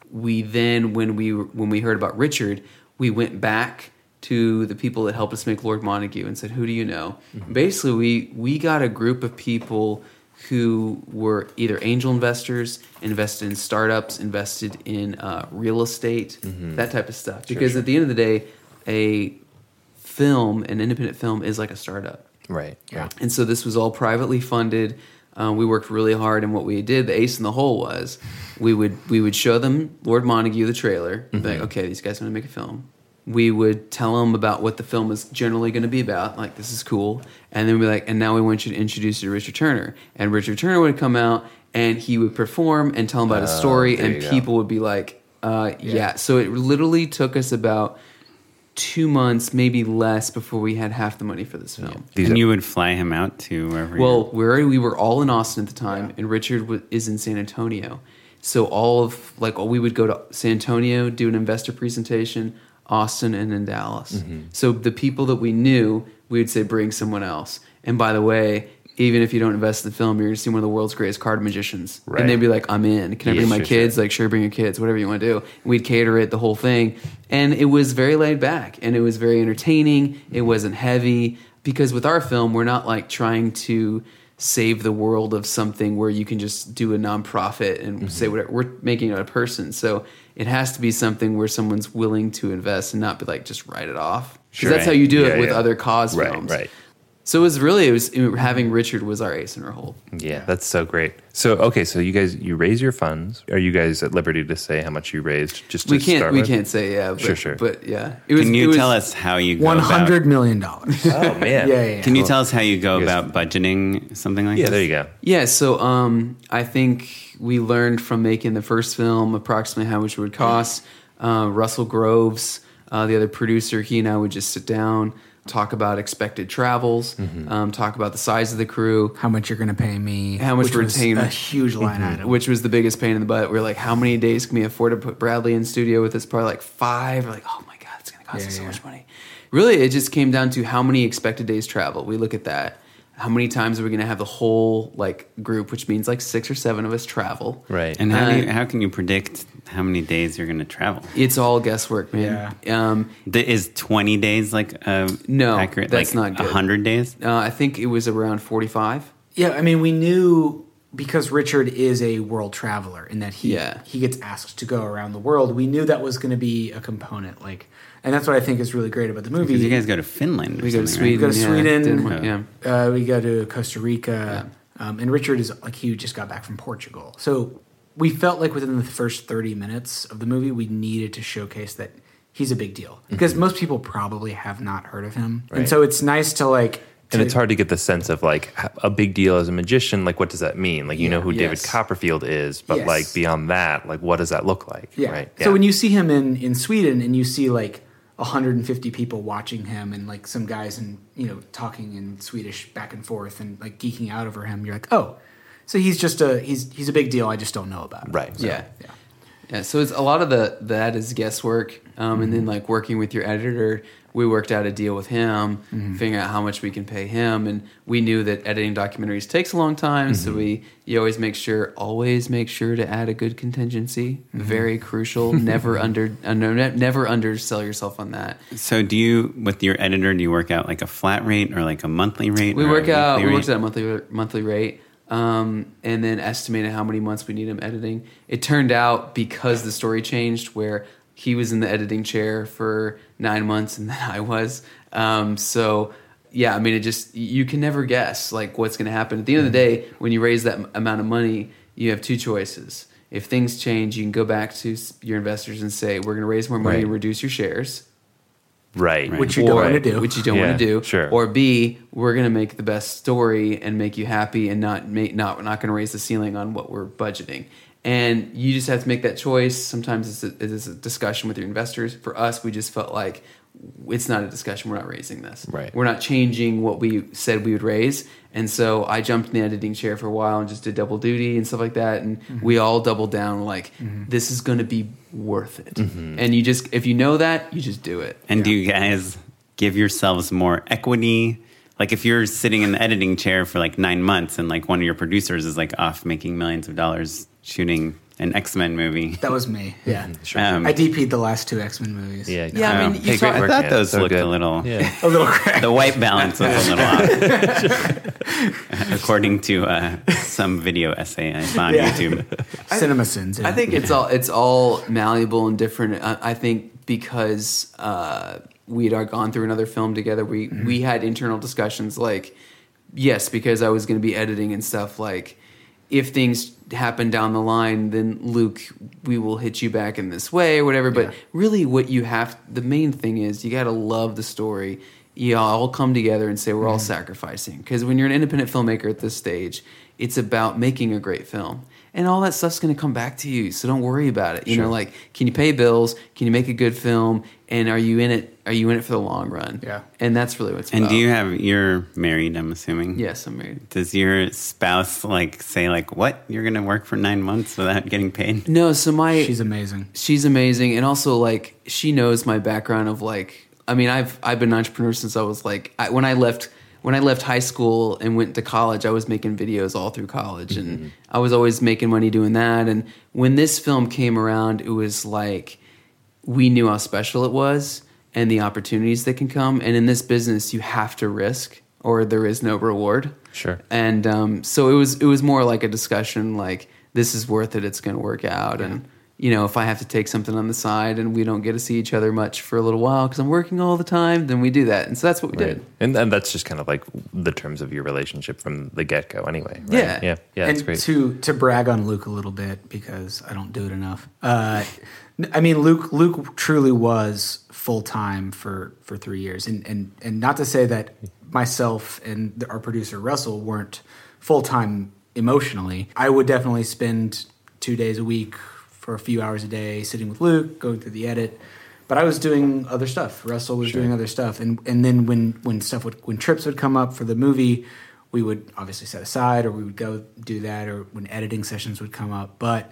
we then when we when we heard about Richard, we went back to the people that helped us make Lord Montagu and said, "Who do you know?" Basically, we we got a group of people who were either angel investors, invested in startups, invested in uh, real estate, that type of stuff. Because at the end of the day, a film, an independent film, is like a startup. right. Yeah. And so this was all privately funded. Um, we worked really hard, and what we did, the ace in the hole was, we would we would show them Lord Montagu the trailer. Be Mm-hmm. Like, okay, these guys want to make a film. We would tell them about what the film is generally going to be about. Like, this is cool, and then we'd be like, and now we want you to introduce you to Richard Turner. And Richard Turner would come out, and he would perform and tell them about his story, Oh, and you go. people would be like, uh, yeah. So it literally took us about two months, maybe less, before we had half the money for this film. These and you would fly him out to wherever. Well, we were we were all in Austin at the time, and Richard wa is in San Antonio. So all of like we would go to San Antonio, do an investor presentation, Austin, and then Dallas. Mm-hmm. So the people that we knew, we would say bring someone else. And by the way, even if you don't invest in the film, you're going to see one of the world's greatest card magicians, Right. and they'd be like, "I'm in. Can I Yeah, bring my sure, kids? sure. Like, sure, bring your kids. Whatever you want to do." And we'd cater it, the whole thing, and it was very laid back, and it was very entertaining. It wasn't heavy because with our film, we're not like trying to save the world of something where you can just do a nonprofit and say whatever. We're making it a person, so it has to be something where someone's willing to invest and not be like just write it off. Because Sure. that's how you do Yeah, it with yeah. other cause Right, films. right. So it was really it was having Richard was our ace in our hole. Yeah, that's so great. So okay, so you guys you raise your funds. Are you guys at liberty to say how much you raised? Just to We can't start we with? can't say yeah. But, Sure, sure. But yeah, it was. can you it was- tell us how you go One about- hundred million dollars. Oh man. Yeah, yeah, yeah. Can you tell us how you go You guys- about budgeting something like Yeah, this? there you go. Yeah, so um, I think we learned from making the first film approximately how much it would cost. Uh, Russell Groves, uh, the other producer, he and I would just sit down, talk about expected travels, Mm-hmm. um, talk about the size of the crew, How much you're going to pay me? How much was A huge line item. which was the biggest pain in the butt. We are like, how many days can we afford to put Bradley in studio with us? Probably like five. We're like, oh my god, it's going to cost Yeah, us so yeah. much money. Really, it just came down to how many expected days travel. We look at that. How many times are we going to have the whole like group, which means like six or seven of us travel? Right. And how, do you, Uh, how can you predict how many days you're going to travel? It's all guesswork, man. Um, The- Is 20 days like uh, No, accurate? that's like not good. 100 days? uh, I think it was around forty-five. yeah, I mean, we knew because Richard is a world traveler in that he Yeah. he gets asked to go around the world. We knew that was going to be a component, like, and that's what I think is really great about the movie. Because you guys go to Finland. Or We go to Sweden. right? Sweden. go to yeah, Sweden. Denmark, Yeah. yeah. Uh, we go to Costa Rica, um, and Richard is like he just got back from Portugal. So we felt like within the first thirty minutes of the movie, we needed to showcase that he's a big deal because most people probably have not heard of him, Right. and so it's nice to like. And it's hard to get the sense of like a big deal as a magician. Like, what does that mean? Like, you know who David Copperfield is, but Yes. like beyond that, like, what does that look like? Yeah. Right. So when you see him in in Sweden and you see like 150 people watching him and like some guys and you know talking in Swedish back and forth and like geeking out over him, you're like, oh, so he's just a he's he's a big deal. I just don't know about. Him. Right. So, Yeah. Yeah. Yeah, so it's a lot of the that is guesswork, um, and then like working with your editor, we worked out a deal with him, figuring out how much we can pay him, and we knew that editing documentaries takes a long time, so we you always make sure always make sure to add a good contingency, very crucial. never under uh, no, ne- never undersell yourself on that. So do you, with your editor, do you work out like a flat rate or like a monthly rate? We work out we worked out a monthly monthly rate, um, and then estimated how many months we need him editing. It turned out because the story changed, where he was in the editing chair for nine months and then I was. Um, so yeah, I mean, it just you can never guess like what's going to happen. At the end of the day, when you raise that m- amount of money, you have two choices. If things change, you can go back to your investors and say, "We're going to raise more money Right. and reduce your shares." Right. Which you don't want to do. Which you don't Yeah, want to do. sure. Or B, we're going to make the best story and make you happy and not make not we're not going to raise the ceiling on what we're budgeting. And you just have to make that choice. Sometimes it's a, it's a discussion with your investors. For us, we just felt like it's not a discussion. We're not raising this. Right. We're not changing what we said we would raise. And so I jumped in the editing chair for a while and just did double duty and stuff like that. And mm-hmm. we all doubled down like mm-hmm. this is going to be worth it. Mm-hmm. And you just if you know that, you just do it. And do you guys give yourselves more equity? Like if you're sitting in the editing chair for like nine months and like one of your producers is like off making millions of dollars shooting an X Men movie. That was me. Yeah. Um, I DP'd the last two X Men movies. Yeah. Yeah, I um, mean, you Hey, talk- great I thought those looked good. a little. Yeah. A little crack. The white balance was a little off, according to uh, some video essay I saw on Yeah. YouTube. CinemaSins. yeah. I think it's all it's all malleable and different. I, I think because uh, we had gone through another film together, we we had internal discussions like, yes, because I was going to be editing and stuff. Like, if things happen down the line, then Luke, we will hit you back in this way or whatever. But Yeah. really, what you have the main thing is you got to love the story. You all come together and say we're all Mm-hmm. sacrificing. Because when you're an independent filmmaker at this stage, it's about making a great film. And all that stuff's going to come back to you, so don't worry about it. You know, like, can you pay bills? Can you make a good film? And are you in it? Are you in it for the long run? Yeah. And that's really what's And about. do you have you're married? I'm assuming. Yes, I'm married. Does your spouse like say like what you're gonna work for nine months without getting paid? No, so my She's amazing. she's amazing and also like she knows my background of like i mean i've i've been an entrepreneur since i was like I, when i left when i left high school and went to college i was making videos all through college and i was always making money doing that and when this film came around it was like we knew how special it was and the opportunities that can come and in this business you have to risk or there is no reward. Sure. and um, so it was it was more like a discussion like this is worth it it's going to work out and you know if i have to take something on the side and we don't get to see each other much for a little while because i'm working all the time then we do that and so that's what we Right. did And, and that's just kind of like the terms of your relationship from the get go, anyway. right? Yeah. Yeah. Yeah. and That's great. to to brag on Luke a little bit because I don't do it enough. Uh, I mean, Luke Luke truly was full time for for three years, and and and not to say that myself and the, our producer Russell weren't full time emotionally. I would definitely spend two days a week for a few hours a day sitting with Luke, going through the edit. But I was doing other stuff. Russell was doing other stuff, and and then when when stuff would when trips would come up for the movie, we would obviously set aside, or we would go do that, or when editing sessions would come up. But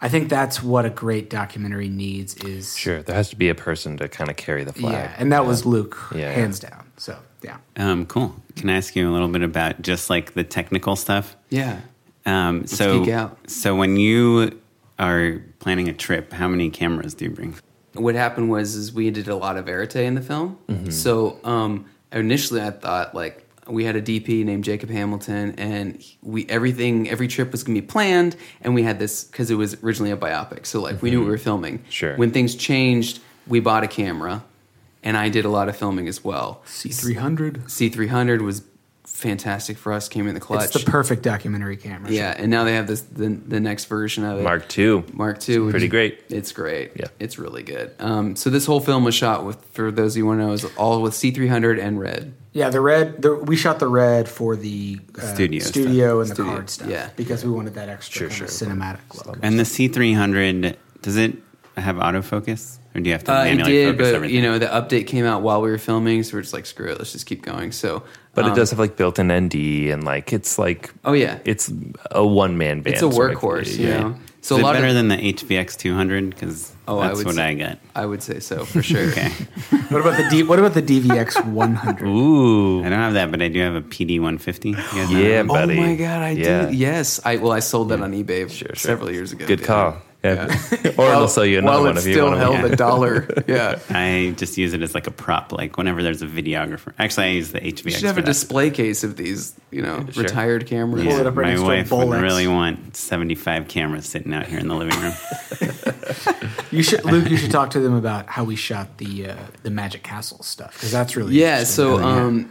I think that's what a great documentary needs is Sure. There has to be a person to kind of carry the flag. yeah, and that was Luke, Yeah, hands down. So yeah, Um, cool. Can I ask you a little bit about just like the technical stuff? yeah Um, so geek out. so when you are planning a trip, how many cameras do you bring? what happened was is we did a lot of verite in the film. So um, initially, I thought like we had a DP named Jacob Hamilton, and we everything every trip was gonna be planned, and we had this because it was originally a biopic. So like we knew what we were filming. Sure. When things changed, we bought a camera, and I did a lot of filming as well. C three hundred. C three hundred was fantastic for us. Came in the clutch. It's the perfect documentary camera. yeah, and now they have this the, the next version of it. Mark II. Mark II, which pretty is- great. It's great. Yeah. it's really good. Um, so this whole film was shot with, for those of you who want to know, is all with C three hundred and red. yeah. The red. The, we shot the red for the uh, Studio studio and the Studio, card stuff. yeah. because we wanted that extra Sure, sure. cinematic look. And the C300, does it have autofocus? Or do you have to Uh, it manually did, focus but everything? you know the update came out while we were filming, so we're just like, screw it, let's just keep going. So, But um, it does have like built in ND and like it's like Oh yeah, it's a one man band. it's a sort of- workhorse. You yeah. know, so Is a it lot better of than the HVX 200? Because Oh, I that's would what say- I got. I would say so for sure. Okay. What about the D, What about the DVX one hundred? Ooh. I don't have that, but I do have a PD 150. You guys know Yeah, that buddy. Oh my god, I Yeah. do. Yes, I well, I sold that on eBay Sure, sure. several years ago. Good dude. call. Yeah. or While- they'll sell you another while one it if you still want to. held a dollar. yeah. I just use it as like a prop, like whenever there's a videographer. Actually, I use the HVX. You should have a display case of these, you know, Sure. retired cameras. Pull Yeah, it up right my next to a wife would really want 75 cameras sitting out here in the living room. You should, Luke. You should talk to them about how we shot the uh, the Magic Castle stuff because that's really Yeah. interesting. So, um,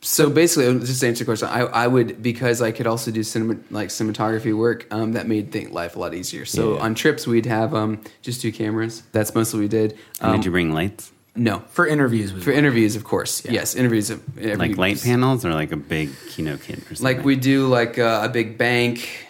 so basically, just to answer your question, I, I would because I could also do cinema like cinematography work. Um, that made think life a lot easier. So Yeah. on trips, we'd have um just two cameras. That's mostly what we did. Um, did you bring lights? no. for interviews For would. interviews, of course. Yes, interviews. Of, every- Like light panels or like a big Kino kit or something? Like we do like uh, a big bank.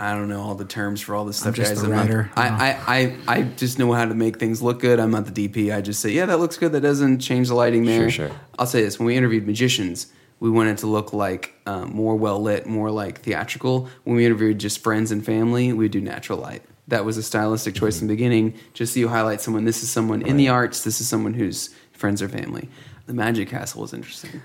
I don't know all the terms for all this stuff, just guys. I'm not- writer. I, I, I, I just know how to make things look good. I'm not the DP. I just say, yeah, that looks good. That doesn't change the lighting there. Sure, sure. I'll say this: when we interviewed magicians, we wanted to look like um, more well lit, more like theatrical. When we interviewed just friends and family, we do natural light. That was a stylistic choice Mm-hmm. in the beginning, just so you highlight someone. This is someone in the arts. This is someone whose friends or family. The Magic Castle was interesting.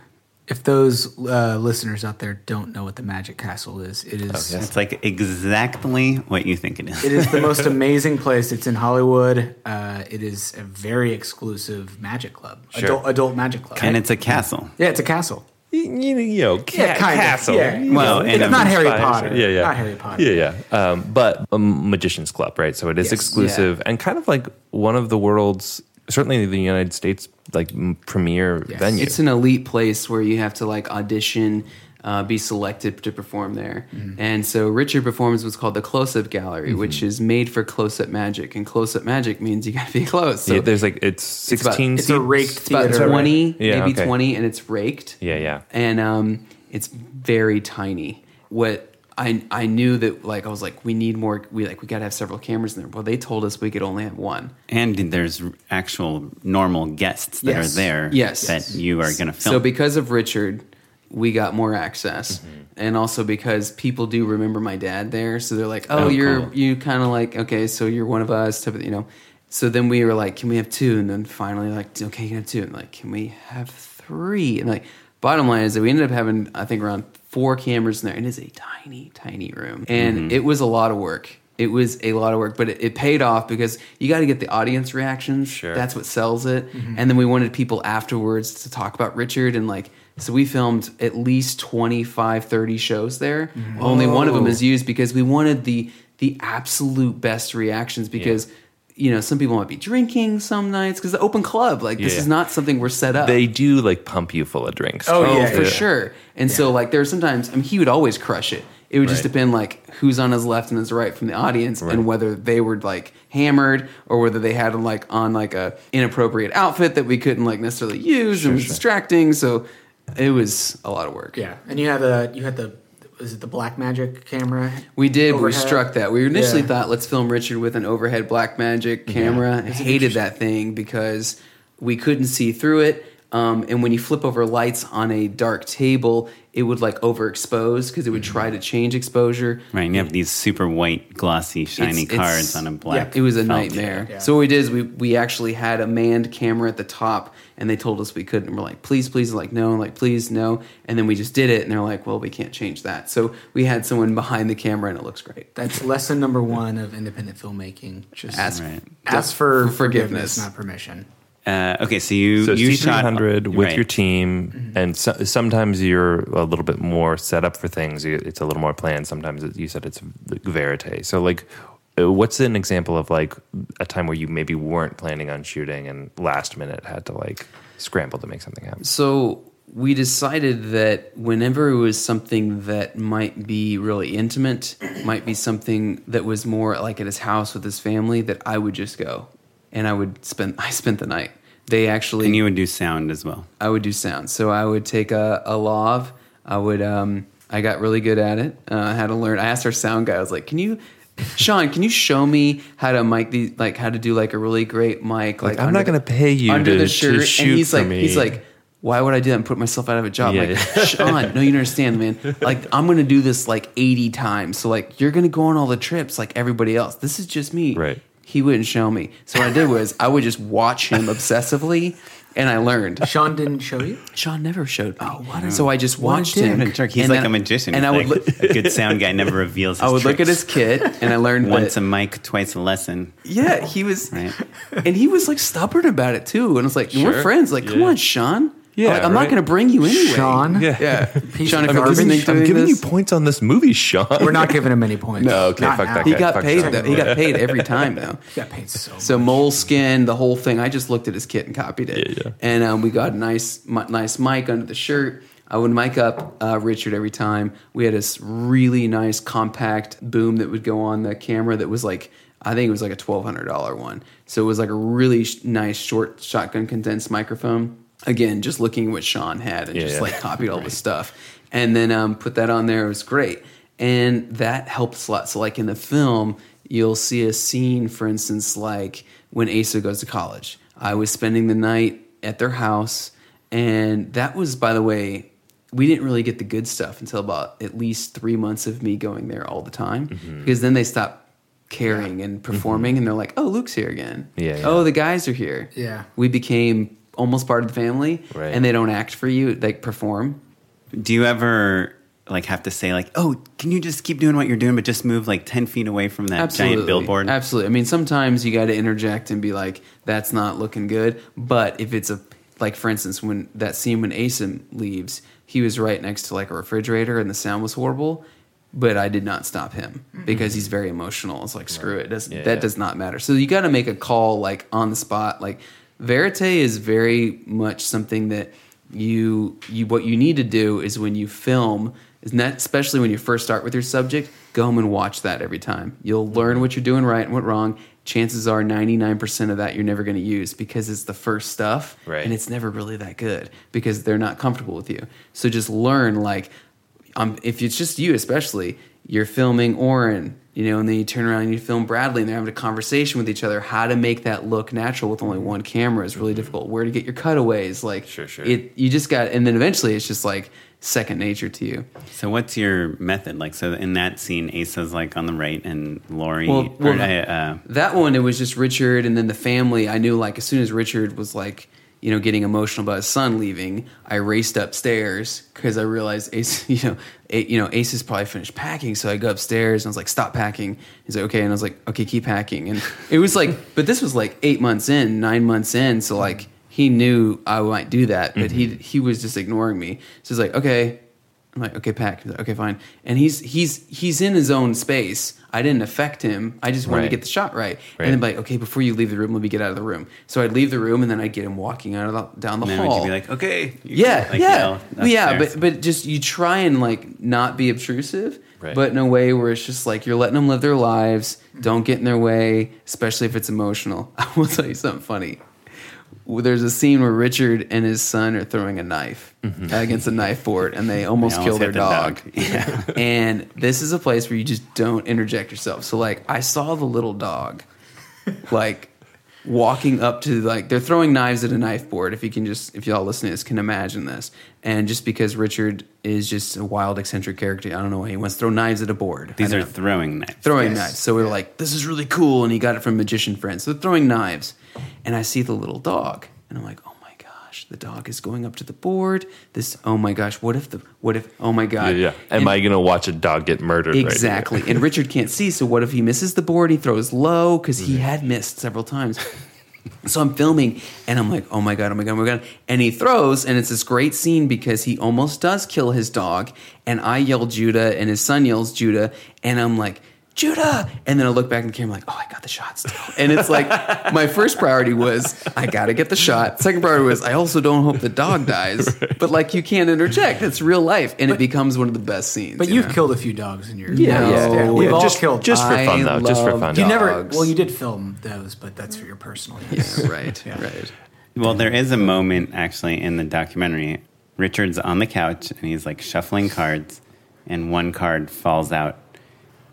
If those uh, listeners out there don't know what the Magic Castle is, it is yes. It's like exactly what you think it is. it is the most amazing place. It's in Hollywood. Uh, it is a very exclusive magic club, Sure. adult, adult magic club. and it's a castle. yeah, it's a castle. You, you, you know, ca- Yeah, kind of. castle. Yeah. Well, it's and a- not Harry Potter. Yeah, yeah. Not Harry Potter. Yeah, yeah. Um, but a magician's club, right? So it is Yes. exclusive and kind of like one of the world's, certainly the United States, like premier Yes. venue. It's an elite place where you have to like audition. uh, be selected to perform there. And so Richard performs what's called the Close Up Gallery, which is made for close up magic. And close up magic means you got to be close. So Yeah, there's like it's It's about- 16 It's a raked it's about theater. 20, Yeah, maybe okay. 20, and it's raked. Yeah, yeah. And um, it's very tiny. What I I knew that like I was like we need more we like we got to have several cameras in there. Well, they told us we could only have one. And there's actual normal guests that Yes. are there Yes. that you are going to film. So because of Richard, we got more access, mm-hmm. and also because people do remember my dad there, so they're like, "Oh, Oh, you're cool. you kind of like okay, so you're one of us," type of, you know. So then we were like, "Can we have two? And then finally, like, "Okay, you can have two. And like, "Can we have three? And like, bottom line is that we ended up having I think around four cameras in there, and it's a tiny, tiny room, and mm-hmm. it was a lot of work. It was a lot of work, but it, it paid off because you got to get the audience reactions. Sure. That's what sells it. Mm-hmm. And then we wanted people afterwards to talk about Richard and like so we filmed at least 25 30 shows there. Mm-hmm. Only one of them is used because we wanted the the absolute best reactions because you know, some people might be drinking some nights because the open club, like this Yeah. is not something we're set up. They do like pump you full of drinks. Oh, Oh, yeah, for yeah. sure. And so like there are sometimes I mean he would always crush it. It would just Right. depend like who's on his left and his right from the audience and whether they were like hammered or whether they had like on like a inappropriate outfit that we couldn't like necessarily use and was distracting. So it was a lot of work. Yeah, and you had the you had the was it the Blackmagic camera? We did. We struck that. We initially Yeah. thought, let's film Richard with an overhead Blackmagic camera. I hated that thing because we couldn't see through it. Um, and when you flip over lights on a dark table, it would like overexpose because it would try to change exposure. right, and you have these super white, glossy, shiny It's- cards it's- on a black. It was a felt. nightmare. Yeah. So what we did is we we actually had a manned camera at the top, and they told us we couldn't. And we're like, please, please, like no, and like please, no. And then we just did it, and they're like, well, we can't change that. So we had someone behind the camera, and it looks great. That's lesson number one of independent filmmaking. Just Ask Right. ask for for forgiveness. forgiveness, not permission. Uh, okay, so you So you C shot with right. your team, and so, sometimes you're a little bit more set up for things. It's a little more planned. Sometimes it, you said it's verite. So like, uh, what's an example of like a time where you maybe weren't planning on shooting and last minute had to like scramble to make something happen? So we decided that whenever it was something that might be really intimate, might be something that was more like at his house with his family, that I would just go and I would spend. I spent the night. They actually and you would do sound as well. I would do sound. So I would take a, a lav. I would. Um, I got really good at it. Uh, I had to learn. I asked our sound guy. I was like, "Can you, Sean? Can you show me how to mic these? Like how to do like a really great mic? Like, Like, I'm not gonna pay you under to- the to shirt." shoot and he's like, me. he's like, "Why would I do that and put myself out of a job?" Yeah, like, yeah. Sean, no, you don't understand, man. Like I'm gonna do this like 80 times. So like you're gonna go on all the trips like everybody else. This is just me. Right. He wouldn't show me. So what I did was I would just watch him obsessively, and I learned. Sean didn't show you. Sean never showed me. Oh, what a- so I just what watched him. dick. Jerk, he's And like then- a magician. And I would like, look, a good sound guy never reveals. His I would look at his kit, and I learned once that. a mic, twice a lesson. yeah, he was, Right. and he was like stubborn about it too. And I was like, we're friends. Like, come on, Sean. Yeah, like, I'm not going to bring you anyway. Sean? Yeah. Yeah, Piece Sean, of if you're garbage. listening, I'm giving this, you points on this movie, Sean. We're not giving him any points. No, okay, Not fuck now. that he guy. got Fuck paid. Sean. Though. He got paid every time though. He got paid so. So moleskin, the whole thing. I just looked at his kit and copied it. Yeah, yeah. And um, we got a nice, mi- nice mic under the shirt. I would mic up uh, Richard every time. We had this really nice compact boom that would go on the camera that was like, I think it was like a twelve hundred dollar one. So it was like a really sh- nice short shotgun condensed microphone. Again, just looking at what Sean had and Yeah, just yeah. like copied all the stuff, and then um, put that on there. It was great, and that helped a lot. So like in the film, you'll see a scene, for instance, like when Asa goes to college. I was spending the night at their house, and that was, by the way, we didn't really get the good stuff until about at least three months of me going there all the time, Mm-hmm. because then they stopped caring and performing, and they're like, "Oh, Luke's here again. Yeah, yeah. Oh, the guys are here. Yeah. we became almost part of the family, Right. and they don't act for you, like perform. Do you ever like have to say like, oh, can you just keep doing what you're doing, but just move like ten feet away from that giant billboard? Absolutely. I mean, sometimes you got to interject and be like, "That's not looking good." But if it's a like, for instance, when that scene when Asim leaves, he was right next to like a refrigerator and the sound was horrible. But I did not stop him mm-hmm. because he's very emotional. It's like screw it. Does, Yeah, that yeah. does not matter. So you got to make a call like on the spot. Like verite is very much something that you you what you need to do is when you film that especially when you first start with your subject, go home and watch that every time. You'll learn what you're doing right and what wrong. Chances are 99% of that you're never going to use because it's the first stuff Right. and it's never really that good because they're not comfortable with you. So just learn like um, if it's just you, especially, you're filming Oren, you know, and then you turn around and you film Bradley, and they're having a conversation with each other. How to make that look natural with only one camera is really difficult. Where to get your cutaways, like, Sure, sure. It you just got, and then eventually it's just like second nature to you. So what's your method? Like, so in that scene, Asa's like on the right and Lori, Well- well- or, uh, That one, it was just Richard, and then the family. I knew, like, as soon as Richard was like, you know, getting emotional about his son leaving, I raced upstairs because I realized Ace, you know, A, you know, Ace is probably finished packing. So I go upstairs and I was like, "Stop packing." He's like, "Okay," and I was like, "Okay, keep packing." And it was like, but this was like eight months in, nine months in, so like he knew I might do that, but he mm-hmm. he was just ignoring me. So he's like, "Okay." I'm like, okay, pack. He's like, okay, fine. And he's he's he's in his own space. I didn't affect him. I just wanted to get the shot right. Right. And then like, okay, before you leave the room, let me get out of the room. So I'd leave the room, and then I'd get him walking out of the, down the and then hall. would be like, okay, yeah, like yeah, yeah. But but just you try and like not be obtrusive, Right. but in a way where it's just like you're letting them live their lives. Mm-hmm. Don't get in their way, especially if it's emotional. I will tell you something funny. There's a scene where Richard and his son are throwing a knife mm-hmm. against a knife board, and they almost They kill their the dog. dog. Yeah. and this is a place where you just don't interject yourself. So like I saw the little dog like walking up to like they're throwing knives at a knife board if you can just if y'all listening to this can imagine this. And just because Richard is just a wild eccentric character, I don't know why he wants to throw knives at a board. These are know throwing knives. throwing knives. So we were like, this is really cool. And he got it from magician friends. So they're throwing knives. And I see the little dog. And I'm like, oh my gosh, the dog is going up to the board. This, oh my gosh, what if the, what if, oh my God. Yeah, yeah. Am And- I going to watch a dog get murdered? right? Exactly. and Richard can't see. So what if he misses the board? He throws low because he had missed several times. So I'm filming and I'm like, oh my God, oh my God, oh my God. And he throws, and it's this great scene because he almost does kill his dog. And I yell Judah, and his son yells Judah. And I'm like, Judah. And then I look back in the camera, like, oh, I got the shot still. And it's like, my first priority was, I got to get the shot. Second priority was, I also don't hope the dog dies. But like, you can't interject. It's real life. And it becomes one of the best scenes. But you you've know? killed a few dogs in your Yeah, life. yeah, We've yeah. all Just- killed. just for I fun, though. Just for fun. you never. Well, you did film those, but that's for your personal use. Yeah, right, right. Well, there is a moment actually in the documentary. Richard's on the couch and he's like shuffling cards, and one card falls out.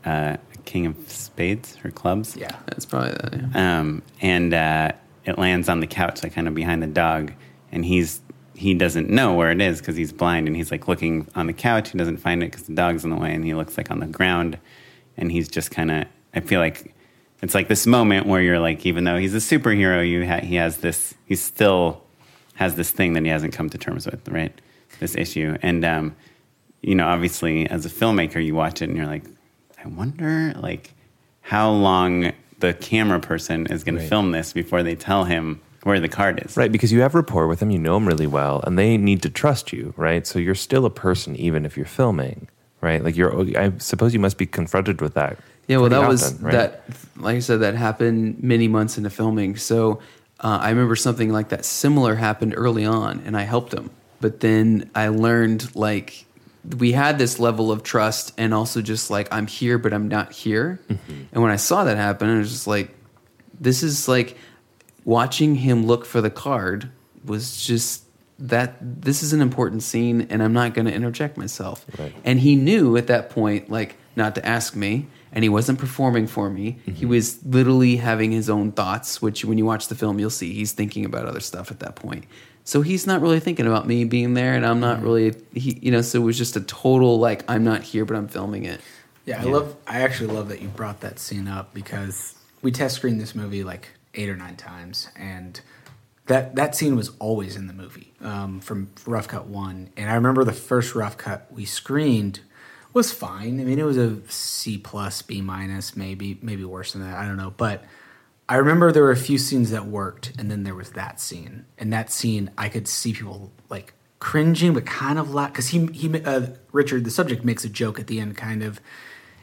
Uh, King of Spades or clubs. Yeah. That's probably that. Yeah. Um, and uh, it lands on the couch, like kind of behind the dog, and he's he doesn't know where it is because he's blind, and he's like looking on the couch. He doesn't find it because the dog's in the way, and he looks like on the ground, and he's just kind of. I feel like it's like this moment where you're like, even though he's a superhero, you ha- he has this. He still has this thing that he hasn't come to terms with, right? This issue, and um, you know, obviously, as a filmmaker, you watch it and you're like, I wonder, like, how long the camera person is going Right. to film this before they tell him where the card is. Right, because you have rapport with them, you know them really well, and they need to trust you, right? So you're still a person even if you're filming, right? Like you're, I suppose you must be confronted with that. Yeah, well, pretty that was right? that. Like I said, that happened many months into filming. So uh, I remember something like that similar happened early on, and I helped him. But then I learned like we had this level of trust, and also just like I'm here, but I'm not here. Mm-hmm. And when I saw that happen, I was just like, this is like watching him look for the card was just that this is an important scene and I'm not going to interject myself. Right. And he knew at that point like not to ask me and he wasn't performing for me. Mm-hmm. He was literally having his own thoughts, which when you watch the film you'll see he's thinking about other stuff at that point. So he's not really thinking about me being there and I'm not really he you know so it was just a total like I'm not here but I'm filming it. Yeah, I love. I actually love that you brought that scene up because we test screened this movie like eight or nine times, and that that scene was always in the movie um, from Rough Cut One. And I remember the first Rough Cut we screened was fine. I mean, it was a C plus, B minus, maybe maybe worse than that. I don't know, but I remember there were a few scenes that worked, and then there was that scene. And that scene, I could see people like cringing, but kind of laugh because he he uh, Richard, the subject, makes a joke at the end, kind of,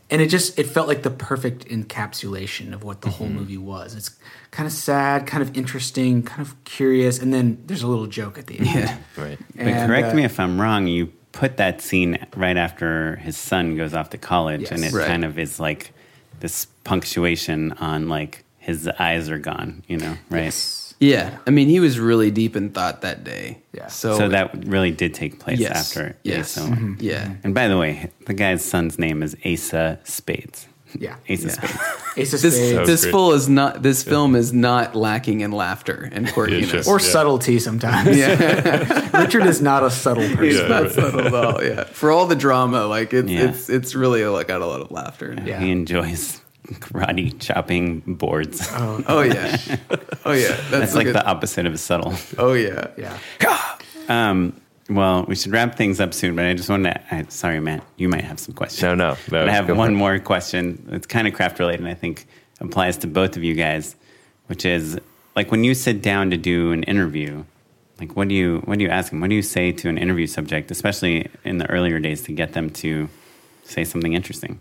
and it just it felt like the perfect encapsulation of what the Mm-hmm. whole movie was. It's kind of sad, kind of interesting, kind of curious, and then there's a little joke at the end. Yeah. Right. But correct uh, me if I'm wrong. You put that scene right after his son goes off to college, and it Right. kind of is like this punctuation on like his eyes are gone. You know, right? Yes. Yeah, I mean, he was really deep in thought that day. Yeah. So, So that really did take place yes, after yes, Asa. Mm-hmm. Mm-hmm. yeah. And by the way, the guy's son's name is Asa Spades. Yeah. Asa Yeah. Spades. Ace of This Spades. this great. full is not. This film is not lacking in laughter and quirkiness. sure. or subtlety sometimes. yeah, Richard is not a subtle person. it's not subtle at all. Yeah, for all the drama, like it's Yeah. it's it's really like got a lot of laughter. In it. Yeah. He enjoys karate chopping boards. Oh yeah, oh yeah. That's, That's like a- the opposite of subtle. Oh yeah, Yeah. Um, well, we should wrap things up soon, but I just wanted to. I, sorry, Matt, you might have some questions. No, no, no, But I have one it. more question. It's kind of craft related, and I think applies to both of you guys, which is like when you sit down to do an interview. Like, what do you what do you ask them? What do you say to an interview subject, especially in the earlier days, to get them to say something interesting?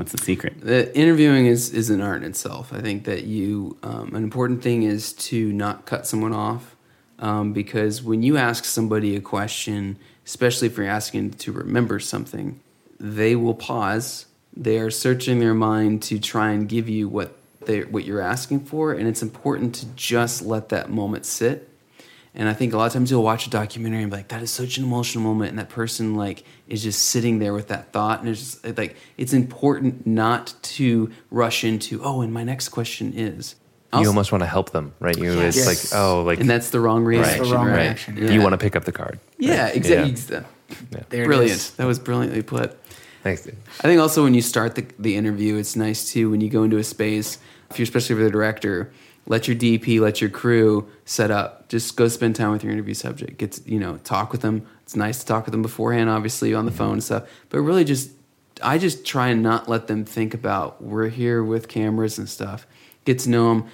What's the secret? the interviewing is is an art in itself. I think that you um, an important thing is to not cut someone off um, because when you ask somebody a question, especially if you're asking to remember something, they will pause. They are searching their mind to try and give you what they what you're asking for, and it's important to just let that moment sit and I think a lot of times you'll watch a documentary and be like, that is such an emotional moment. And that person like is just sitting there with that thought. And it's just like, it's important not to rush into, oh, and my next question is. You Also- almost want to help them, right? You it's Yes. like, oh, like and that's the wrong reaction. the wrong right? reaction, yeah. you want to pick up the card. Yeah, right? exactly. There it Brilliant. That was brilliantly put. Thanks. dude. I think also when you start the, the interview, it's nice too when you go into a space, if you're especially for the director, let your DP, let your crew set up. Just go spend time with your interview subject. Get to, you know, talk with them. It's nice to talk with them beforehand, obviously on the phone and stuff. But really, just I just try and not let them think about we're here with cameras and stuff. Get to know them.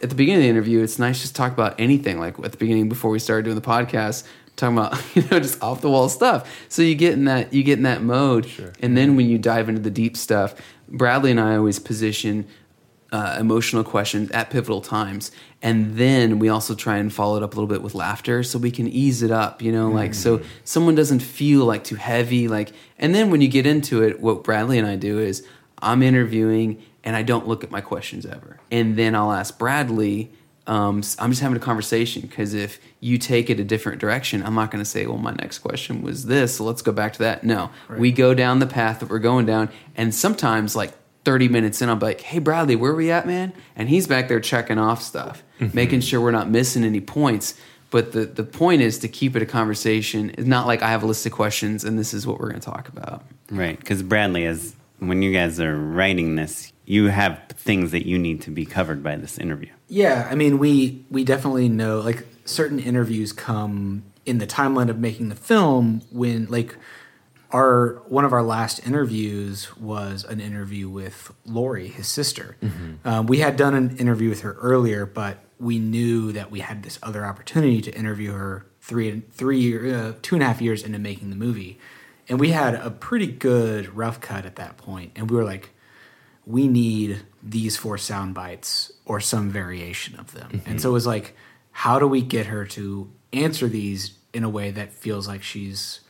At the beginning of the interview, it's nice just talk about anything. Like at the beginning, before we started doing the podcast, talking about you know just off the wall stuff. So you get in that you get in that mode, and then when you dive into the deep stuff, Bradley and I always position uh, emotional questions at pivotal times, and then we also try and follow it up a little bit with laughter, so we can ease it up. You know, like so someone doesn't feel like too heavy. Like, and then when you get into it, what Bradley and I do is I'm interviewing and I don't look at my questions ever, and then I'll ask Bradley um, I'm just having a conversation because if you take it a different direction, I'm not going to say, well, my next question was this, so let's go back to that. No, we go down the path that we're going down, and sometimes like 30 minutes in, I'll be like, hey, Bradley, where are we at, man? And he's back there checking off stuff, mm-hmm. making sure we're not missing any points. But the, the point is to keep it a conversation. It's not like I have a list of questions and this is what we're going to talk about. Right, because Bradley, as when you guys are writing this, you have things that you need to be covered by this interview. Yeah, I mean, we we definitely know like certain interviews come in the timeline of making the film when like our one of our last interviews was an interview with Lori, his sister. Um, we had done an interview with her earlier, but we knew that we had this other opportunity to interview her three three year, uh, two and a half years into making the movie, and we had a pretty good rough cut at that point, and we were like, we need these four sound bites or some variation of them. And so it was like, how do we get her to answer these in a way that feels like she's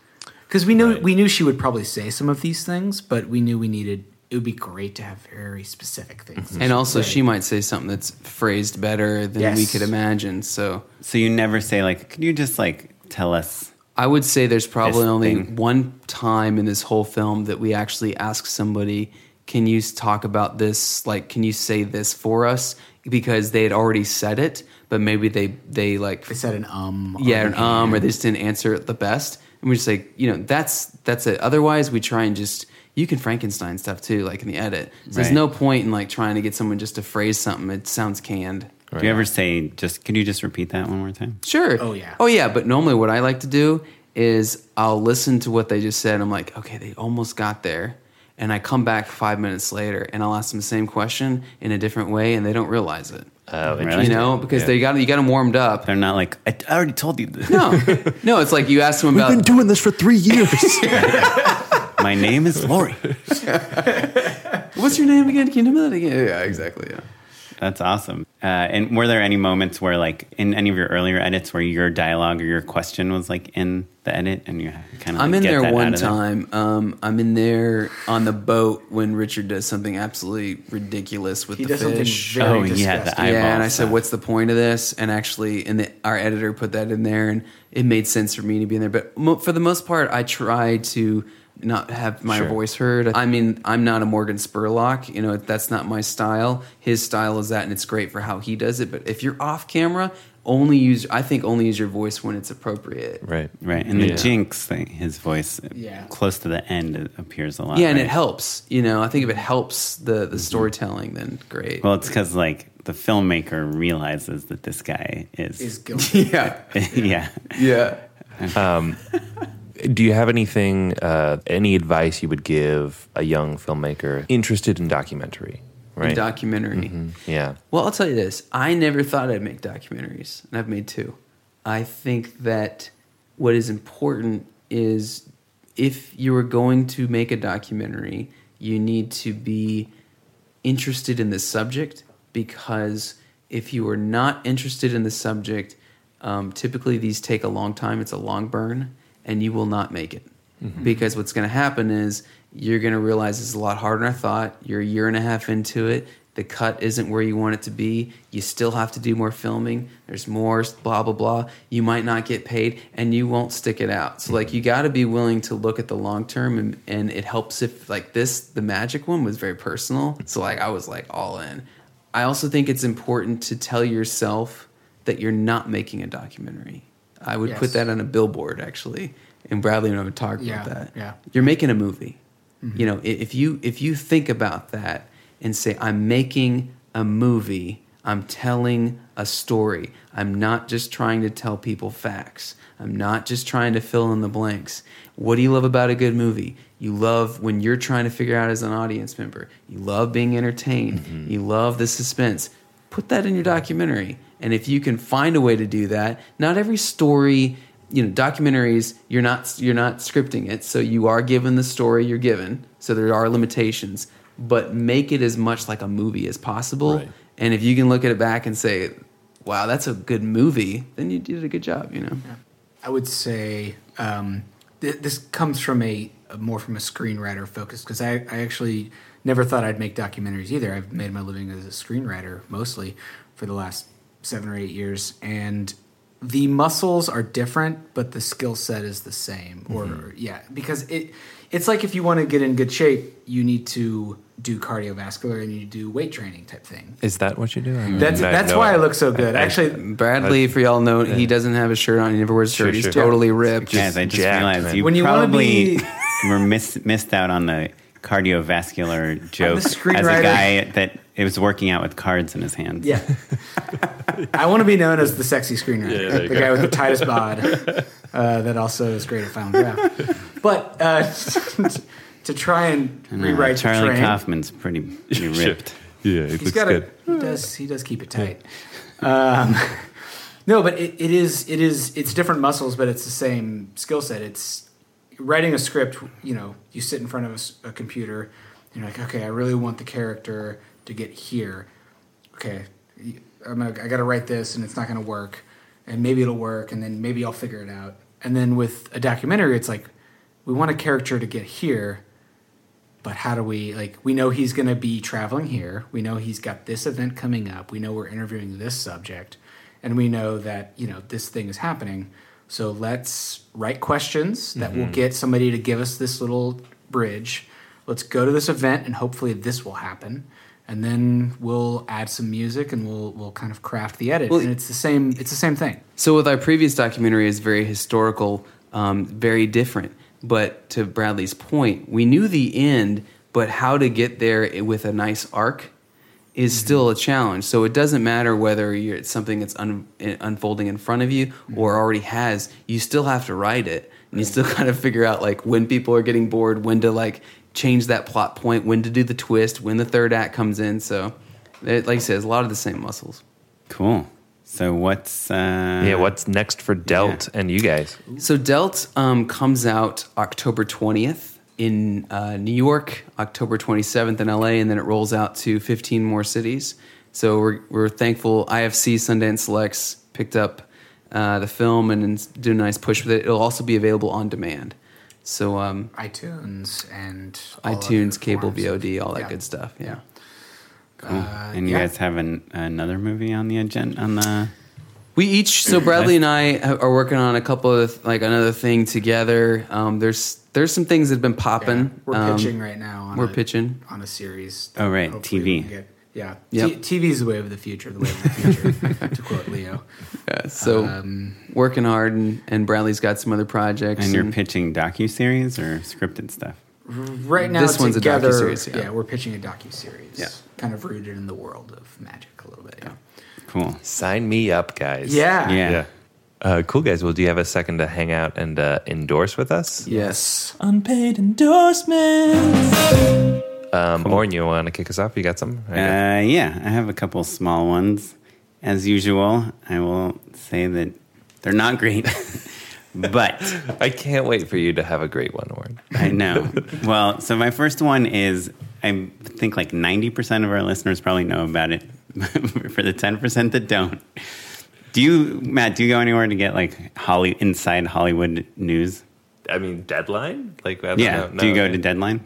because we knew we knew she would probably say some of these things, but we knew we needed it would be great to have very specific things. And also, she might say something that's phrased better than we could imagine. So So you never say like, "Can you just like tell us? I would say there's probably only thing. one time in this whole film that we actually ask somebody, "Can you talk about this? Like, can you say this for us?" Because they had already said it, but maybe they they like they said an um, or yeah, an an um, or they just didn't answer it the best. And we're just like, you know, that's that's it. Otherwise, we try and just you can Frankenstein stuff too, like in the edit. So There's no point in like trying to get someone just to phrase something. It sounds canned. Do you ever say just? can you just repeat that one more time? Sure. Oh, yeah. Oh yeah. But normally, what I like to do is I'll listen to what they just said. I'm like, okay, they almost got there, and I come back five minutes later and I'll ask them the same question in a different way, and they don't realize it. Oh, Really? You know, because Yeah. they got you got them warmed up. They're not like I I already told you this. No, no, it's like you asked them about. We've been doing this for three years. My name is Lori. What's your name again? Can you tell me that again? Yeah, exactly. Yeah. That's awesome. Uh, and were there any moments where, like, in any of your earlier edits, where your dialogue or your question was like in the edit, and you kind of? I'm in get there that one out of there? time. Um, I'm in there on the boat when Richard does something absolutely ridiculous with He the does fish. very Oh, he had the eyeball yeah, and I said, "What's the point of this?" And actually, and the, our editor put that in there, and it made sense for me to be in there. But mo- for the most part, I try to not have my Sure. voice heard. I mean, I'm not a Morgan Spurlock. You know, that's not my style. His style is that, and it's great for how he does it. But if you're off camera, only use. I think only use your voice when it's appropriate. Right. Right, and the Yeah. Jinx thing, his voice uh, Yeah. close to the end it appears a lot. Yeah, and right? it helps. You know, I think if it mm-hmm. helps the the mm-hmm. storytelling, then great. Well, it's because like the filmmaker realizes that this guy is, Is guilty. yeah, yeah. yeah. Um, Do you have anything, uh, any advice you would give a young filmmaker interested in documentary? Right. Documentary. yeah. Well, I'll tell you this. I never thought I'd make documentaries, and I've made two. I think that what is important is if you are going to make a documentary, you need to be interested in the subject because if you are not interested in the subject, um, typically these take a long time. It's a long burn, and you will not make it. Mm-hmm. Because what's going to happen is you're going to realize it's a lot harder than I thought. You're a year and a half into it. The cut isn't where you want it to be. You still have to do more filming. There's more blah blah blah. You might not get paid, and you won't stick it out. So like mm-hmm. you got to be willing to look at the long term, and, and it helps if like this. The magic one was very personal, so like I was like all in. I also think it's important to tell yourself that you're not making a documentary. I would Yes. put that on a billboard actually, and Bradley and I would talk Yeah, about that. yeah. You're making a movie. Mm-hmm. You know, if you if you think about that and say, I'm making a movie, I'm telling a story. I'm not just trying to tell people facts. I'm not just trying to fill in the blanks. What do you love about a good movie? You love when you're trying to figure out as an audience member. You love being entertained. Mm-hmm. You love the suspense. Put that in your documentary. And if you can find a way to do that, not every story you know documentaries you're not you're not scripting it. So you are given the story you're given. So there are limitations. But make it as much like a movie as possible. Right. and if you can look at it back and say wow that's a good movie then you did a good job you know? I would say um, th- this comes from a, a more from a screenwriter focus because I, I actually never thought I'd make documentaries either. I've made my living as a screenwriter mostly for the last seven or eight years, and the muscles are different, but the skill set is the same. Or mm-hmm. yeah, because it it's like if you want to get in good shape, you need to do cardiovascular and you do weight training type thing. Is that what you do? I That's mm, I that's know why I look so good. Actually, bradley for y'all know he doesn't have his shirt on he never wears a shirt Sure, he's sure. totally ripped Guys, I just jacked, realized man. you When you probably be- were miss, missed out on the cardiovascular joke as a guy that it was working out with cards in his hands. Yeah. I want to be known as the sexy screenwriter, Yeah, the go. guy with the tightest bod uh, that also is great at final draft. But uh, to try and I know, rewrite the Charlie train, Kaufman's pretty, pretty ripped. Yeah, it he's looks got a, good. he does he does keep it tight. Um, no, but it, it is it is it's different muscles, but it's the same skill set. It's writing a script. You know, you sit in front of a computer. And you're like, okay, I really want the character to get here. Okay, I'm gonna, I got to write this, and it's not going to work, and maybe it'll work, and then maybe I'll figure it out. And then with a documentary, it's like we want a character to get here, but how do we like we know he's going to be traveling here we know he's got this event coming up we know we're interviewing this subject and we know that you know this thing is happening so let's write questions that will get somebody to give us this little bridge. Let's go to this event and hopefully this will happen. And then we'll add some music and we'll we'll kind of craft the edit. Well, and it's the same it's the same thing. So with our previous documentary is very historical, um, very different. But to Bradley's point, we knew the end, but how to get there with a nice arc is still a challenge. So it doesn't matter whether you're, it's something that's un, unfolding in front of you or already has. You still have to write it, and you still kind of figure out like when people are getting bored, when to like change that plot point, when to do the twist, when the third act comes in. So, it, like I said, it's a lot of the same muscles. Cool. So what's uh, Yeah, what's next for Dealt and you guys? So Dealt um, comes out October 20th. In uh, New York, October 27th in LA, and then it rolls out to 15 more cities. So we're, we're thankful IFC Sundance Selects picked up uh, the film and did a nice push with it. It'll also be available on demand. So um, iTunes and all iTunes, cable, VOD, all that yeah. good stuff. Yeah. Uh, and you yeah. guys have an, another movie on the agenda on the. We each so Bradley and I are working on a couple of like another thing together. Um, there's there's some things that have been Yeah, popping. we're Um, pitching right now. On we're a, pitching. on a series. Oh, right, TV. get- yeah, Yep. T- TV is the way of the future. The way of the future, to quote Leo. Yeah, so Um, working hard, and, and Bradley's got some other projects. And you're pitching docu series or scripted stuff. Right now, This one's a docu series. yeah. yeah. we're pitching a docu series. Yeah. kind of rooted in the world of magic a little bit. Yeah, Cool. Sign me up, guys. yeah. Yeah. Yeah. Uh, cool, guys. Well, do you have a second to hang out and uh, endorse with us? yes. Unpaid endorsements. Um, Oren, you want to kick us off? You got some? Uh, yeah, I have a couple small ones. As usual, I will say that they're not great, but I can't wait for you to have a great one, Oren. I know. Well, so my first one is I think like 90% of our listeners probably know about it. For the 10% that don't, do you, Matt, do you go anywhere to get like Holly inside Hollywood news? I mean, deadline? Like, I don't Yeah. know. do you No. go to Deadline?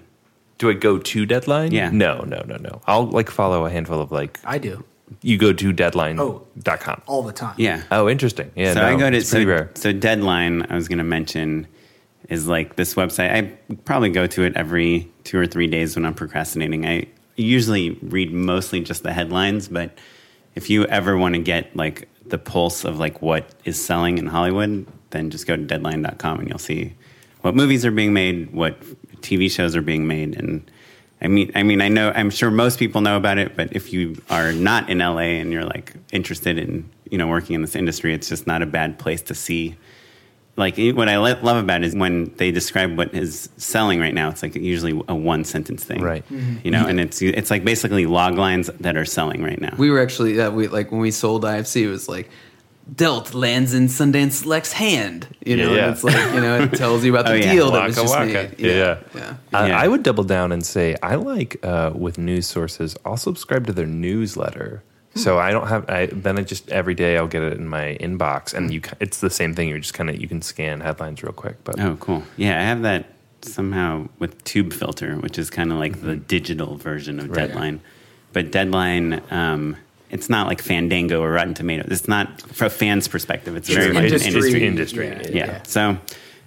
Do I go to deadline? Yeah. No, no, no, no. I'll like follow a handful of like. I do You go to deadline.com. Oh. all the time. Yeah. Oh, interesting. Yeah. so no, I go to it's pretty so, rare. so Deadline. I was going to mention is like this website. I probably go to it every two or three days when I'm procrastinating. I usually read mostly just the headlines, but if you ever want to get like the pulse of like what is selling in Hollywood, then just go to Deadline.com and you'll see what movies are being made, what TV shows are being made, and I mean, I mean, I know, I'm sure most people know about it, but if you are not in LA and you're like interested in, you know, working in this industry, it's just not a bad place to see. Like what I love about it is when they describe what is selling right now. It's like usually a one sentence thing, Right. You know, and it's it's like basically log lines that are selling right now. We were actually that we like when we sold IFC, it was like dealt lands in Sundance Select's hand. You know, Yeah. and it's like you know it tells you about the Oh, yeah. deal that was just waka. made. Yeah. yeah, yeah. I, I would double down and say I like uh, with news sources. I'll subscribe to their newsletter, so I don't have. I, then I just every day I'll get it in my inbox, and you. It's the same thing. You're just kind of you can scan headlines real quick. But Oh, cool. Yeah, I have that somehow with Tubefilter, which is kind of like the digital version of Right. Deadline. But Deadline, um, it's not like Fandango or Rotten Tomatoes. It's not from a fan's perspective. It's, It's very much industry. an industry. industry, Yeah. Yeah. So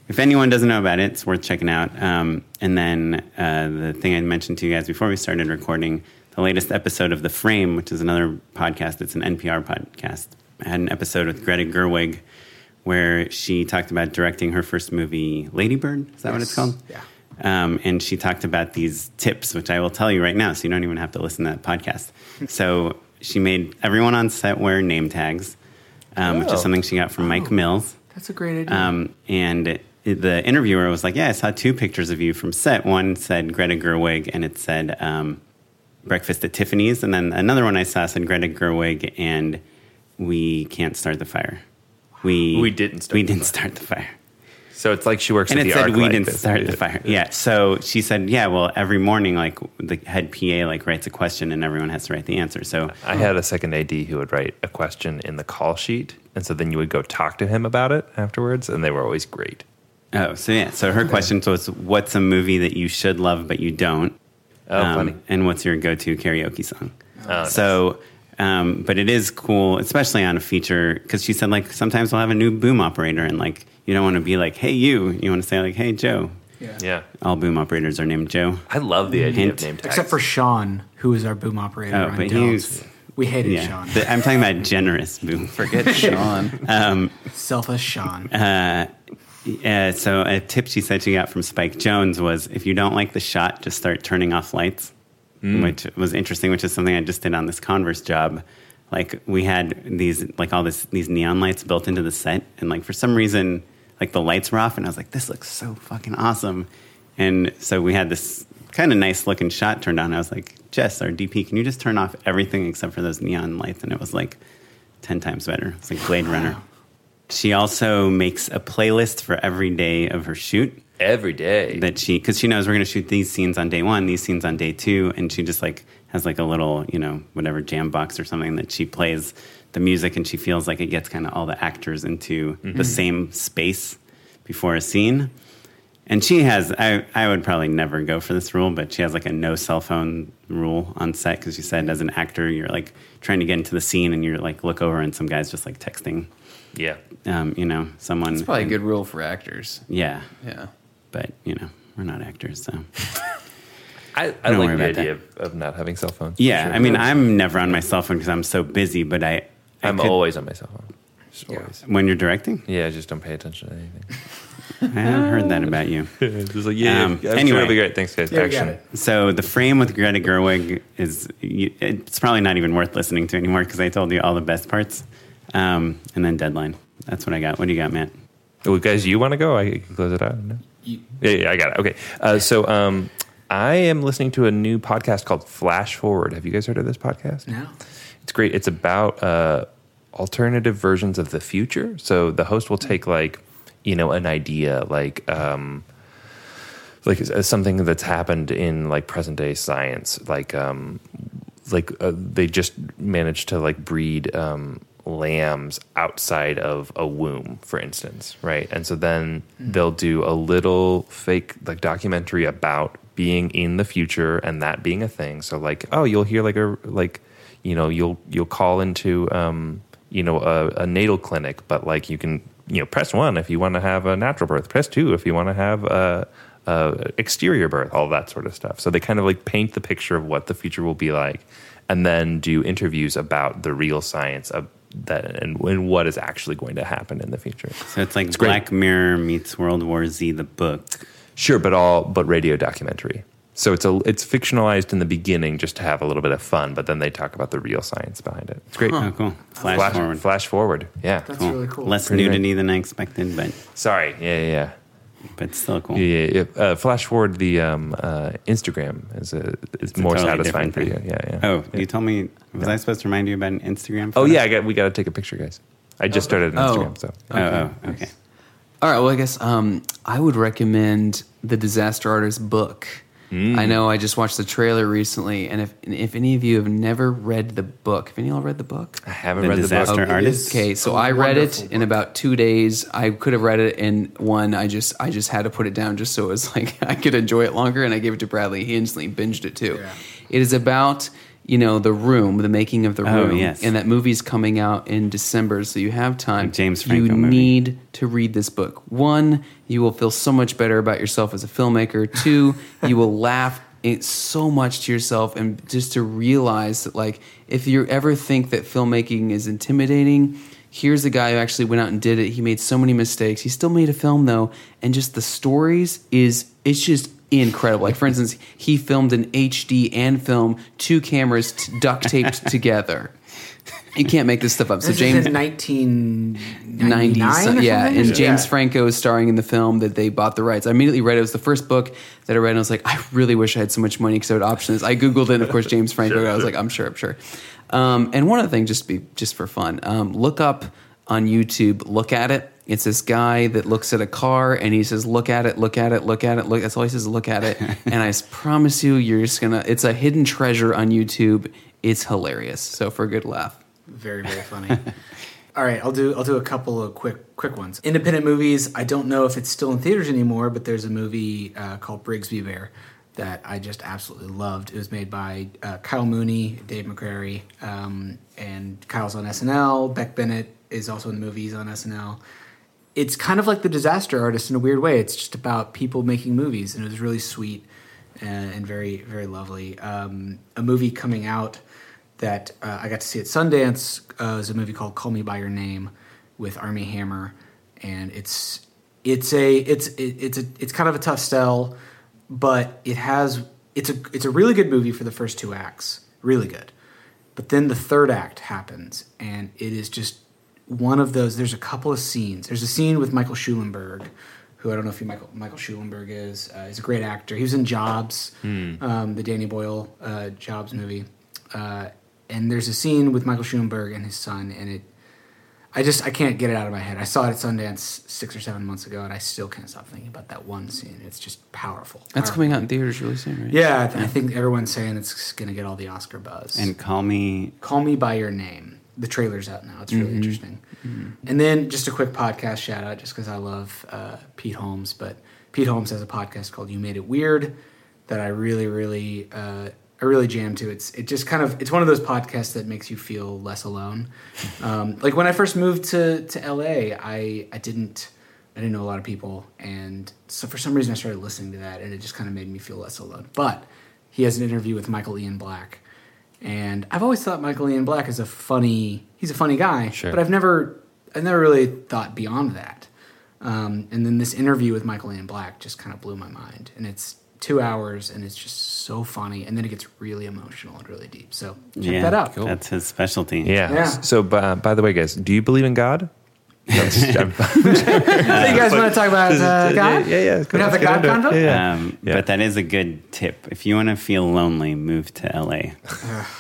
if anyone doesn't know about it, it's worth checking out. Um, and then uh, the thing I mentioned to you guys before we started recording, the latest episode of The Frame, which is another podcast, it's an NPR podcast. I had an episode with Greta Gerwig where she talked about directing her first movie, Ladybird. Is that what it's called? Yeah. Um, and she talked about these tips, which I will tell you right now, so you don't even have to listen to that podcast. so she made everyone on set wear name tags, um, which Oh. is something she got from Mike Mills. That's a great idea. Um, and it- the interviewer was like, "Yeah, I saw two pictures of you from set. One said Greta Gerwig, and it said um, Breakfast at Tiffany's, and then another one I saw said Greta Gerwig, and we can't start the fire. We We didn't start we the didn't fire. start the fire." so it's like she works And at it the said we didn't business. start the fire. Yeah. So she said, "Yeah, well, every morning, like the head PA like writes a question, and everyone has to write the answer." So I had a second AD who would write a question in the call sheet, and so then you would go talk to him about it afterwards, and they were always great. Oh, so yeah. So her question was, "What's a movie that you should love but you don't?" Oh, funny. And what's your go-to karaoke song? Oh, so, um, but it is cool, especially on a feature, because she said like sometimes we'll have a new boom operator, and like you don't want to be like, "Hey, you." You want to say like, "Hey, Joe." yeah. Yeah, All boom operators are named Joe. I love the idea Hint. of name tags. Except for Sean, who is our boom operator Oh, on but Dealt. he's- We hated Yeah, Sean. The- I'm talking about generous boom. Forget Sean. Selfish Sean. Uh, so a tip she said she got from Spike Jonze was if you don't like the shot, just start turning off lights, mm. which was interesting. Which is something I just did on this Converse job. Like we had these like all this these neon lights built into the set, and like for some reason like the lights were off, and I was like, this looks so fucking awesome. And so we had this kind of nice looking shot turned on. I was like, Jess, our DP, can you just turn off everything except for those neon lights? And it was like ten times better. It's like Blade Runner. She also makes a playlist for every day of her shoot. Every day. that she because she knows we're going to shoot these scenes on day one, these scenes on day two, and she just like has like a little you know whatever jam box or something that she plays the music, and she feels like it gets kind of all the actors into the mm-hmm. same space before a scene. And she has, I, I would probably never go for this rule, but she has like a no cell phone rule on set because she said as an actor, you're like trying to get into the scene and you're like look over and some guy's just like texting, yeah. um, you know, someone. It's probably a good rule for actors. Yeah. Yeah. But, you know, we're not actors, so. I, I Don't like worry the about idea of, of not having cell phones. Yeah, Sure. I mean, I'm never on my cell phone because I'm so busy, but I. I I'm could- always on my cell phone. Just always. When you're directing? Yeah, I just don't pay attention to anything. I haven't heard that about you. just like, yeah, Um, I'm sure anyway. it'll be great. Thanks, guys. Yeah, Action. So the frame with Greta Gerwig is—it's probably not even worth listening to anymore because I told you all the best parts. Um, and then deadline. That's what I got. What do you got, Matt? Oh, guys, you want to go? I can close it out. No? You- Yeah, yeah, I got it. Okay. Uh, so um, I am listening to a new podcast called Flash Forward. Have you guys heard of this podcast? No. It's great. It's about uh, alternative versions of the future. So the host will take like, you know, an idea like um, like uh, something that's happened in like present day science, like um, like uh, they just managed to like breed um, lambs outside of a womb, for instance, right? And so then they'll do a little fake like documentary about being in the future and that being a thing. So like, oh, you'll hear like a like, you know, you'll you'll call into um, you know a, a natal clinic, but like you can you know press one if you want to have a natural birth, press two if you want to have a uh, exterior birth, all that sort of stuff. So they kind of like paint the picture of what the future will be like, and then do interviews about the real science of that and, and what is actually going to happen in the future. So it's like great. Black Mirror meets World War Z, the book. Sure, but all but radio documentary. So it's a it's fictionalized in the beginning just to have a little bit of fun, but then they talk about the real science behind it. It's great. Oh, cool. Flash, Flash forward. Flash forward. Yeah. That's Cool. really cool. Less Pretty nudity than I expected, but Sorry. Yeah, yeah, yeah. But still cool. Yeah, yeah, yeah. Uh, flash forward the um, uh, Instagram is a, is It's a more totally satisfying for you. Yeah, yeah. Oh, yeah. you told me. Was I supposed to remind you about an Instagram? Oh yeah, I got, we got to take a picture, guys. I just started an Oh. Instagram, so Oh, oh, okay. All right. Well, I guess um, I would recommend the Disaster Artist book. Mm. I know I just watched the trailer recently, and if if any of you have never read the book, have any of y'all read the book? I haven't The read the disaster book. Artist. Okay, so I read it wonderful in about two days. I could have read it in one. I just I just had to put it down just so it was like I could enjoy it longer. And I gave it to Bradley. He instantly binged it too. Yeah. It is about you know the room, the making of the Oh, room, yes. and that movie's coming out in December, so you have time. A James You Franco movie. need to read this book. One, you will feel so much better about yourself as a filmmaker. Two, you will laugh so much to yourself and just to realize that like if you ever think that filmmaking is intimidating here's a guy who actually went out and did it he made so many mistakes he still made a film though and just the stories is it's just incredible like for instance he filmed an hd and film two cameras t- duct taped together you can't make this stuff up so This james is in 1999 Yeah, and James Yeah. Franco is starring in the film that they bought the rights. I immediately read it. It was the first book that I read, and I was like, I really wish I had so much money because I would option this. I Googled it, and of course, James Franco. I was like, I'm sure, I'm sure. Um, and one other thing, just to be just for fun, um, look up on YouTube, look at it. It's this guy that looks at a car and he says, "Look at it, look at it, look at it, look." That's all he says. Look at it, and I promise you, you're just gonna. It's a hidden treasure on YouTube. It's hilarious. So for a good laugh. Very very funny. All right, I'll do I'll do a couple of quick quick ones. Independent movies. I don't know if it's still in theaters anymore, but there's a movie uh, called Brigsby Bear that I just absolutely loved. It was made by uh, Kyle Mooney, Dave McCary, um, and Kyle's on SNL. Beck Bennett is also in the movies on SNL. It's kind of like the Disaster Artist in a weird way. It's just about people making movies, and it was really sweet and, and very very lovely. Um, a movie coming out that uh, I got to see at Sundance uh, is a movie called Call Me by Your Name with Armie Hammer, and it's it's a it's it, it's a it's kind of a tough sell, but it has it's a it's a really good movie for the first two acts, really good, but then the third act happens, and it is just one of those. There's a couple of scenes. There's a scene with Michael Schulenberg. Who I don't know if you Michael Michael Schulenberg is. Uh, he's a great actor. He was in Jobs, um, the Danny Boyle uh, Jobs movie. Uh, and there's a scene with Michael Schulenberg and his son, and it. I just I can't get it out of my head. I saw it at Sundance six or seven months ago, and I still can't stop thinking about that one scene. It's just powerful. That's Powerful. coming out in theaters really soon, right? Yeah, I, th- I think everyone's saying it's going to get all the Oscar buzz. And call me. Call Me by Your Name. The trailer's out now. It's really interesting. And then just a quick podcast shout out, just because I love uh, Pete Holmes. But Pete Holmes has a podcast called "You Made It Weird" that I really, really, uh, I really jam to. It's it just kind of it's one of those podcasts that makes you feel less alone. Um, like when I first moved to to LA, I I didn't. I didn't know a lot of people, and so for some reason I started listening to that, and it just kind of made me feel less alone. But he has an interview with Michael Ian Black, and I've always thought Michael Ian Black is a funny. He's a funny guy, Sure. but I've never, I've never really thought beyond that. Um, and then this interview with Michael Ian Black just kind of blew my mind, and it's two hours, and it's just so funny, and then it gets really emotional and really deep. So check yeah, that out. That's his specialty. Yeah. Yeah. So, uh, by the way, guys, do you believe in God? No, I'm just- I'm- So you guys want to talk about uh, God? Yeah, yeah. We have the God convo. Yeah, yeah. Um, Yeah. But that is a good tip. If you want to feel lonely, move to LA.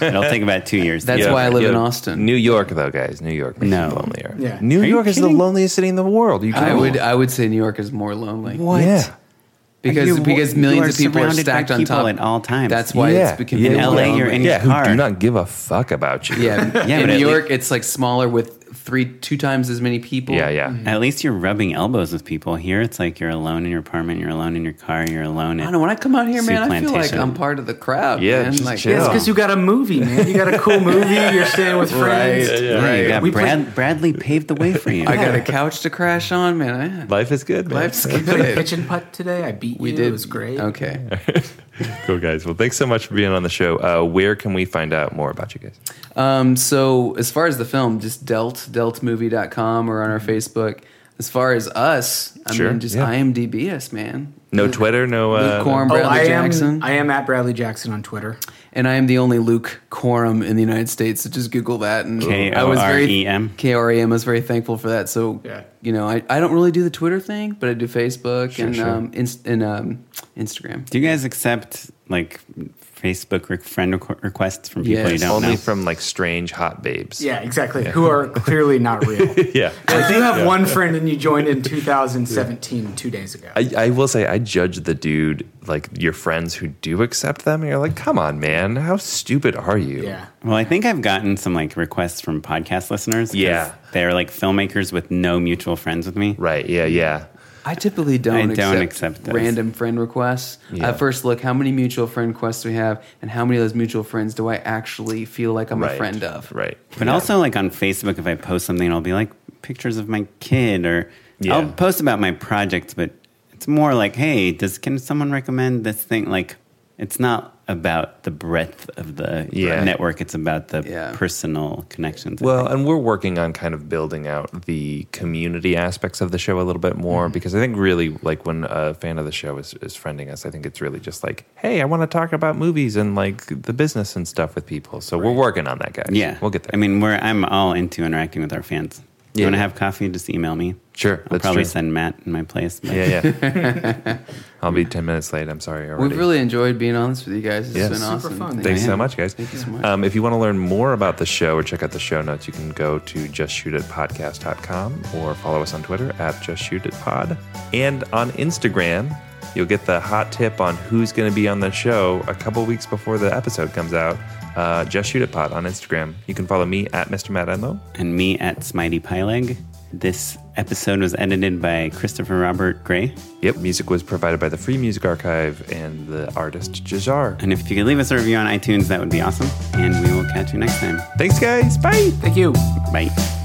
It'll take about two years. That's get why I live it. in Austin. New York, though, guys. New York makes No. you lonelier. Yeah. New Are York is the loneliest city in the world. You I would I would say New York is more lonely. What? Yeah. Because You- because millions of people are surrounded by stacked on people top at all times. That's why yeah. it's become yeah. In LA, lonely. you're in yeah, your car. who do not give a fuck about you. Yeah, Yeah, in New at York, it's like smaller with three, two times as many people. Yeah, yeah. Mm-hmm. At least you're rubbing elbows with people. Here, it's like you're alone in your apartment, you're alone in your car, you're alone. I don't know. When I come out here, Sea man, I feel like I'm part of the crowd. Yeah, man. just like, chill. It's because you got a movie, man. You got a cool movie. You're staying with friends. Right. Yeah, you got We Brad, Bradley paved the way for you. I got a couch to crash on, man. Life is good, I, man. life's Played good. pitch and putt today. I beat We you. did. It was great. Okay. cool, guys. Well, thanks so much for being on the show. Uh, where can we find out more about you guys? Um, so as far as the film, just Dealt, dealtmovie.com or on our Facebook. As far as us, I Sure, mean, just yeah. IMDb us, man. No Twitter, no. Uh, Luke Korem, Oh, Bradley I am. Jackson. I am at Bradley Jackson on Twitter. And I am the only Luke Korem in the United States. So just Google that. And I was very K-O-R-E-M? K-O-R-E-M. I was very thankful for that. So Yeah. you know, I, I don't really do the Twitter thing, but I do Facebook and sure. um inst- and um Instagram. Do you guys accept like Facebook re- friend requ- requests from people you don't Only know? Only from like strange hot babes. Yeah, exactly. Who are clearly not real. Yeah. Like you have one friend and you joined in 2017, two days ago. I, I will say I judge the dude like your friends who do accept them and you're like come on man how stupid are you yeah. Well, I think I've gotten some like requests from podcast listeners. Yeah. they're like filmmakers with no mutual friends with me. right yeah yeah I typically don't, I don't accept, accept random friend requests. Uh, yeah. I first look how many mutual friend requests we have, and how many of those mutual friends do I actually feel like I'm right a friend of. right But also, like on Facebook, if I post something, I'll be like pictures of my kid, or Yeah. I'll post about my projects. But it's more like, hey, does can someone recommend this thing? Like, it's not about the breadth of the Yeah. network; it's about the Yeah. personal connections. Well and we're working on kind of building out the community aspects of the show a little bit more mm-hmm. because i think really like when a fan of the show is, is friending us i think it's really just like hey i want to talk about movies and like the business and stuff with people so we're working on that guys yeah, we'll get there I mean, we're I'm all into interacting with our fans. You want to have coffee? Just email me. sure I'll that's probably true. send Matt in my place. but- yeah yeah i'll be 10 minutes late i'm sorry already. We've really enjoyed being on this with you guys. It's Yeah. been Super awesome. fun. Thank Thanks you. so much, guys. Thank you so much. Um, if you want to learn more about the show or check out the show notes, you can go to justshootitpodcast.com or follow us on Twitter at justshootitpod. And on Instagram, you'll get the hot tip on who's going to be on the show a couple weeks before the episode comes out. Uh, Just Shoot It Pod on Instagram. You can follow me at Mr. Matt Enlow. and me at Smitey Pyleg. This episode was edited by Christopher Robert Gray. Yep, music was provided by the Free Music Archive and the artist Jahzzar. And if you could leave us a review on iTunes, that would be awesome. And we will catch you next time. Thanks, guys. Bye. Thank you. Bye.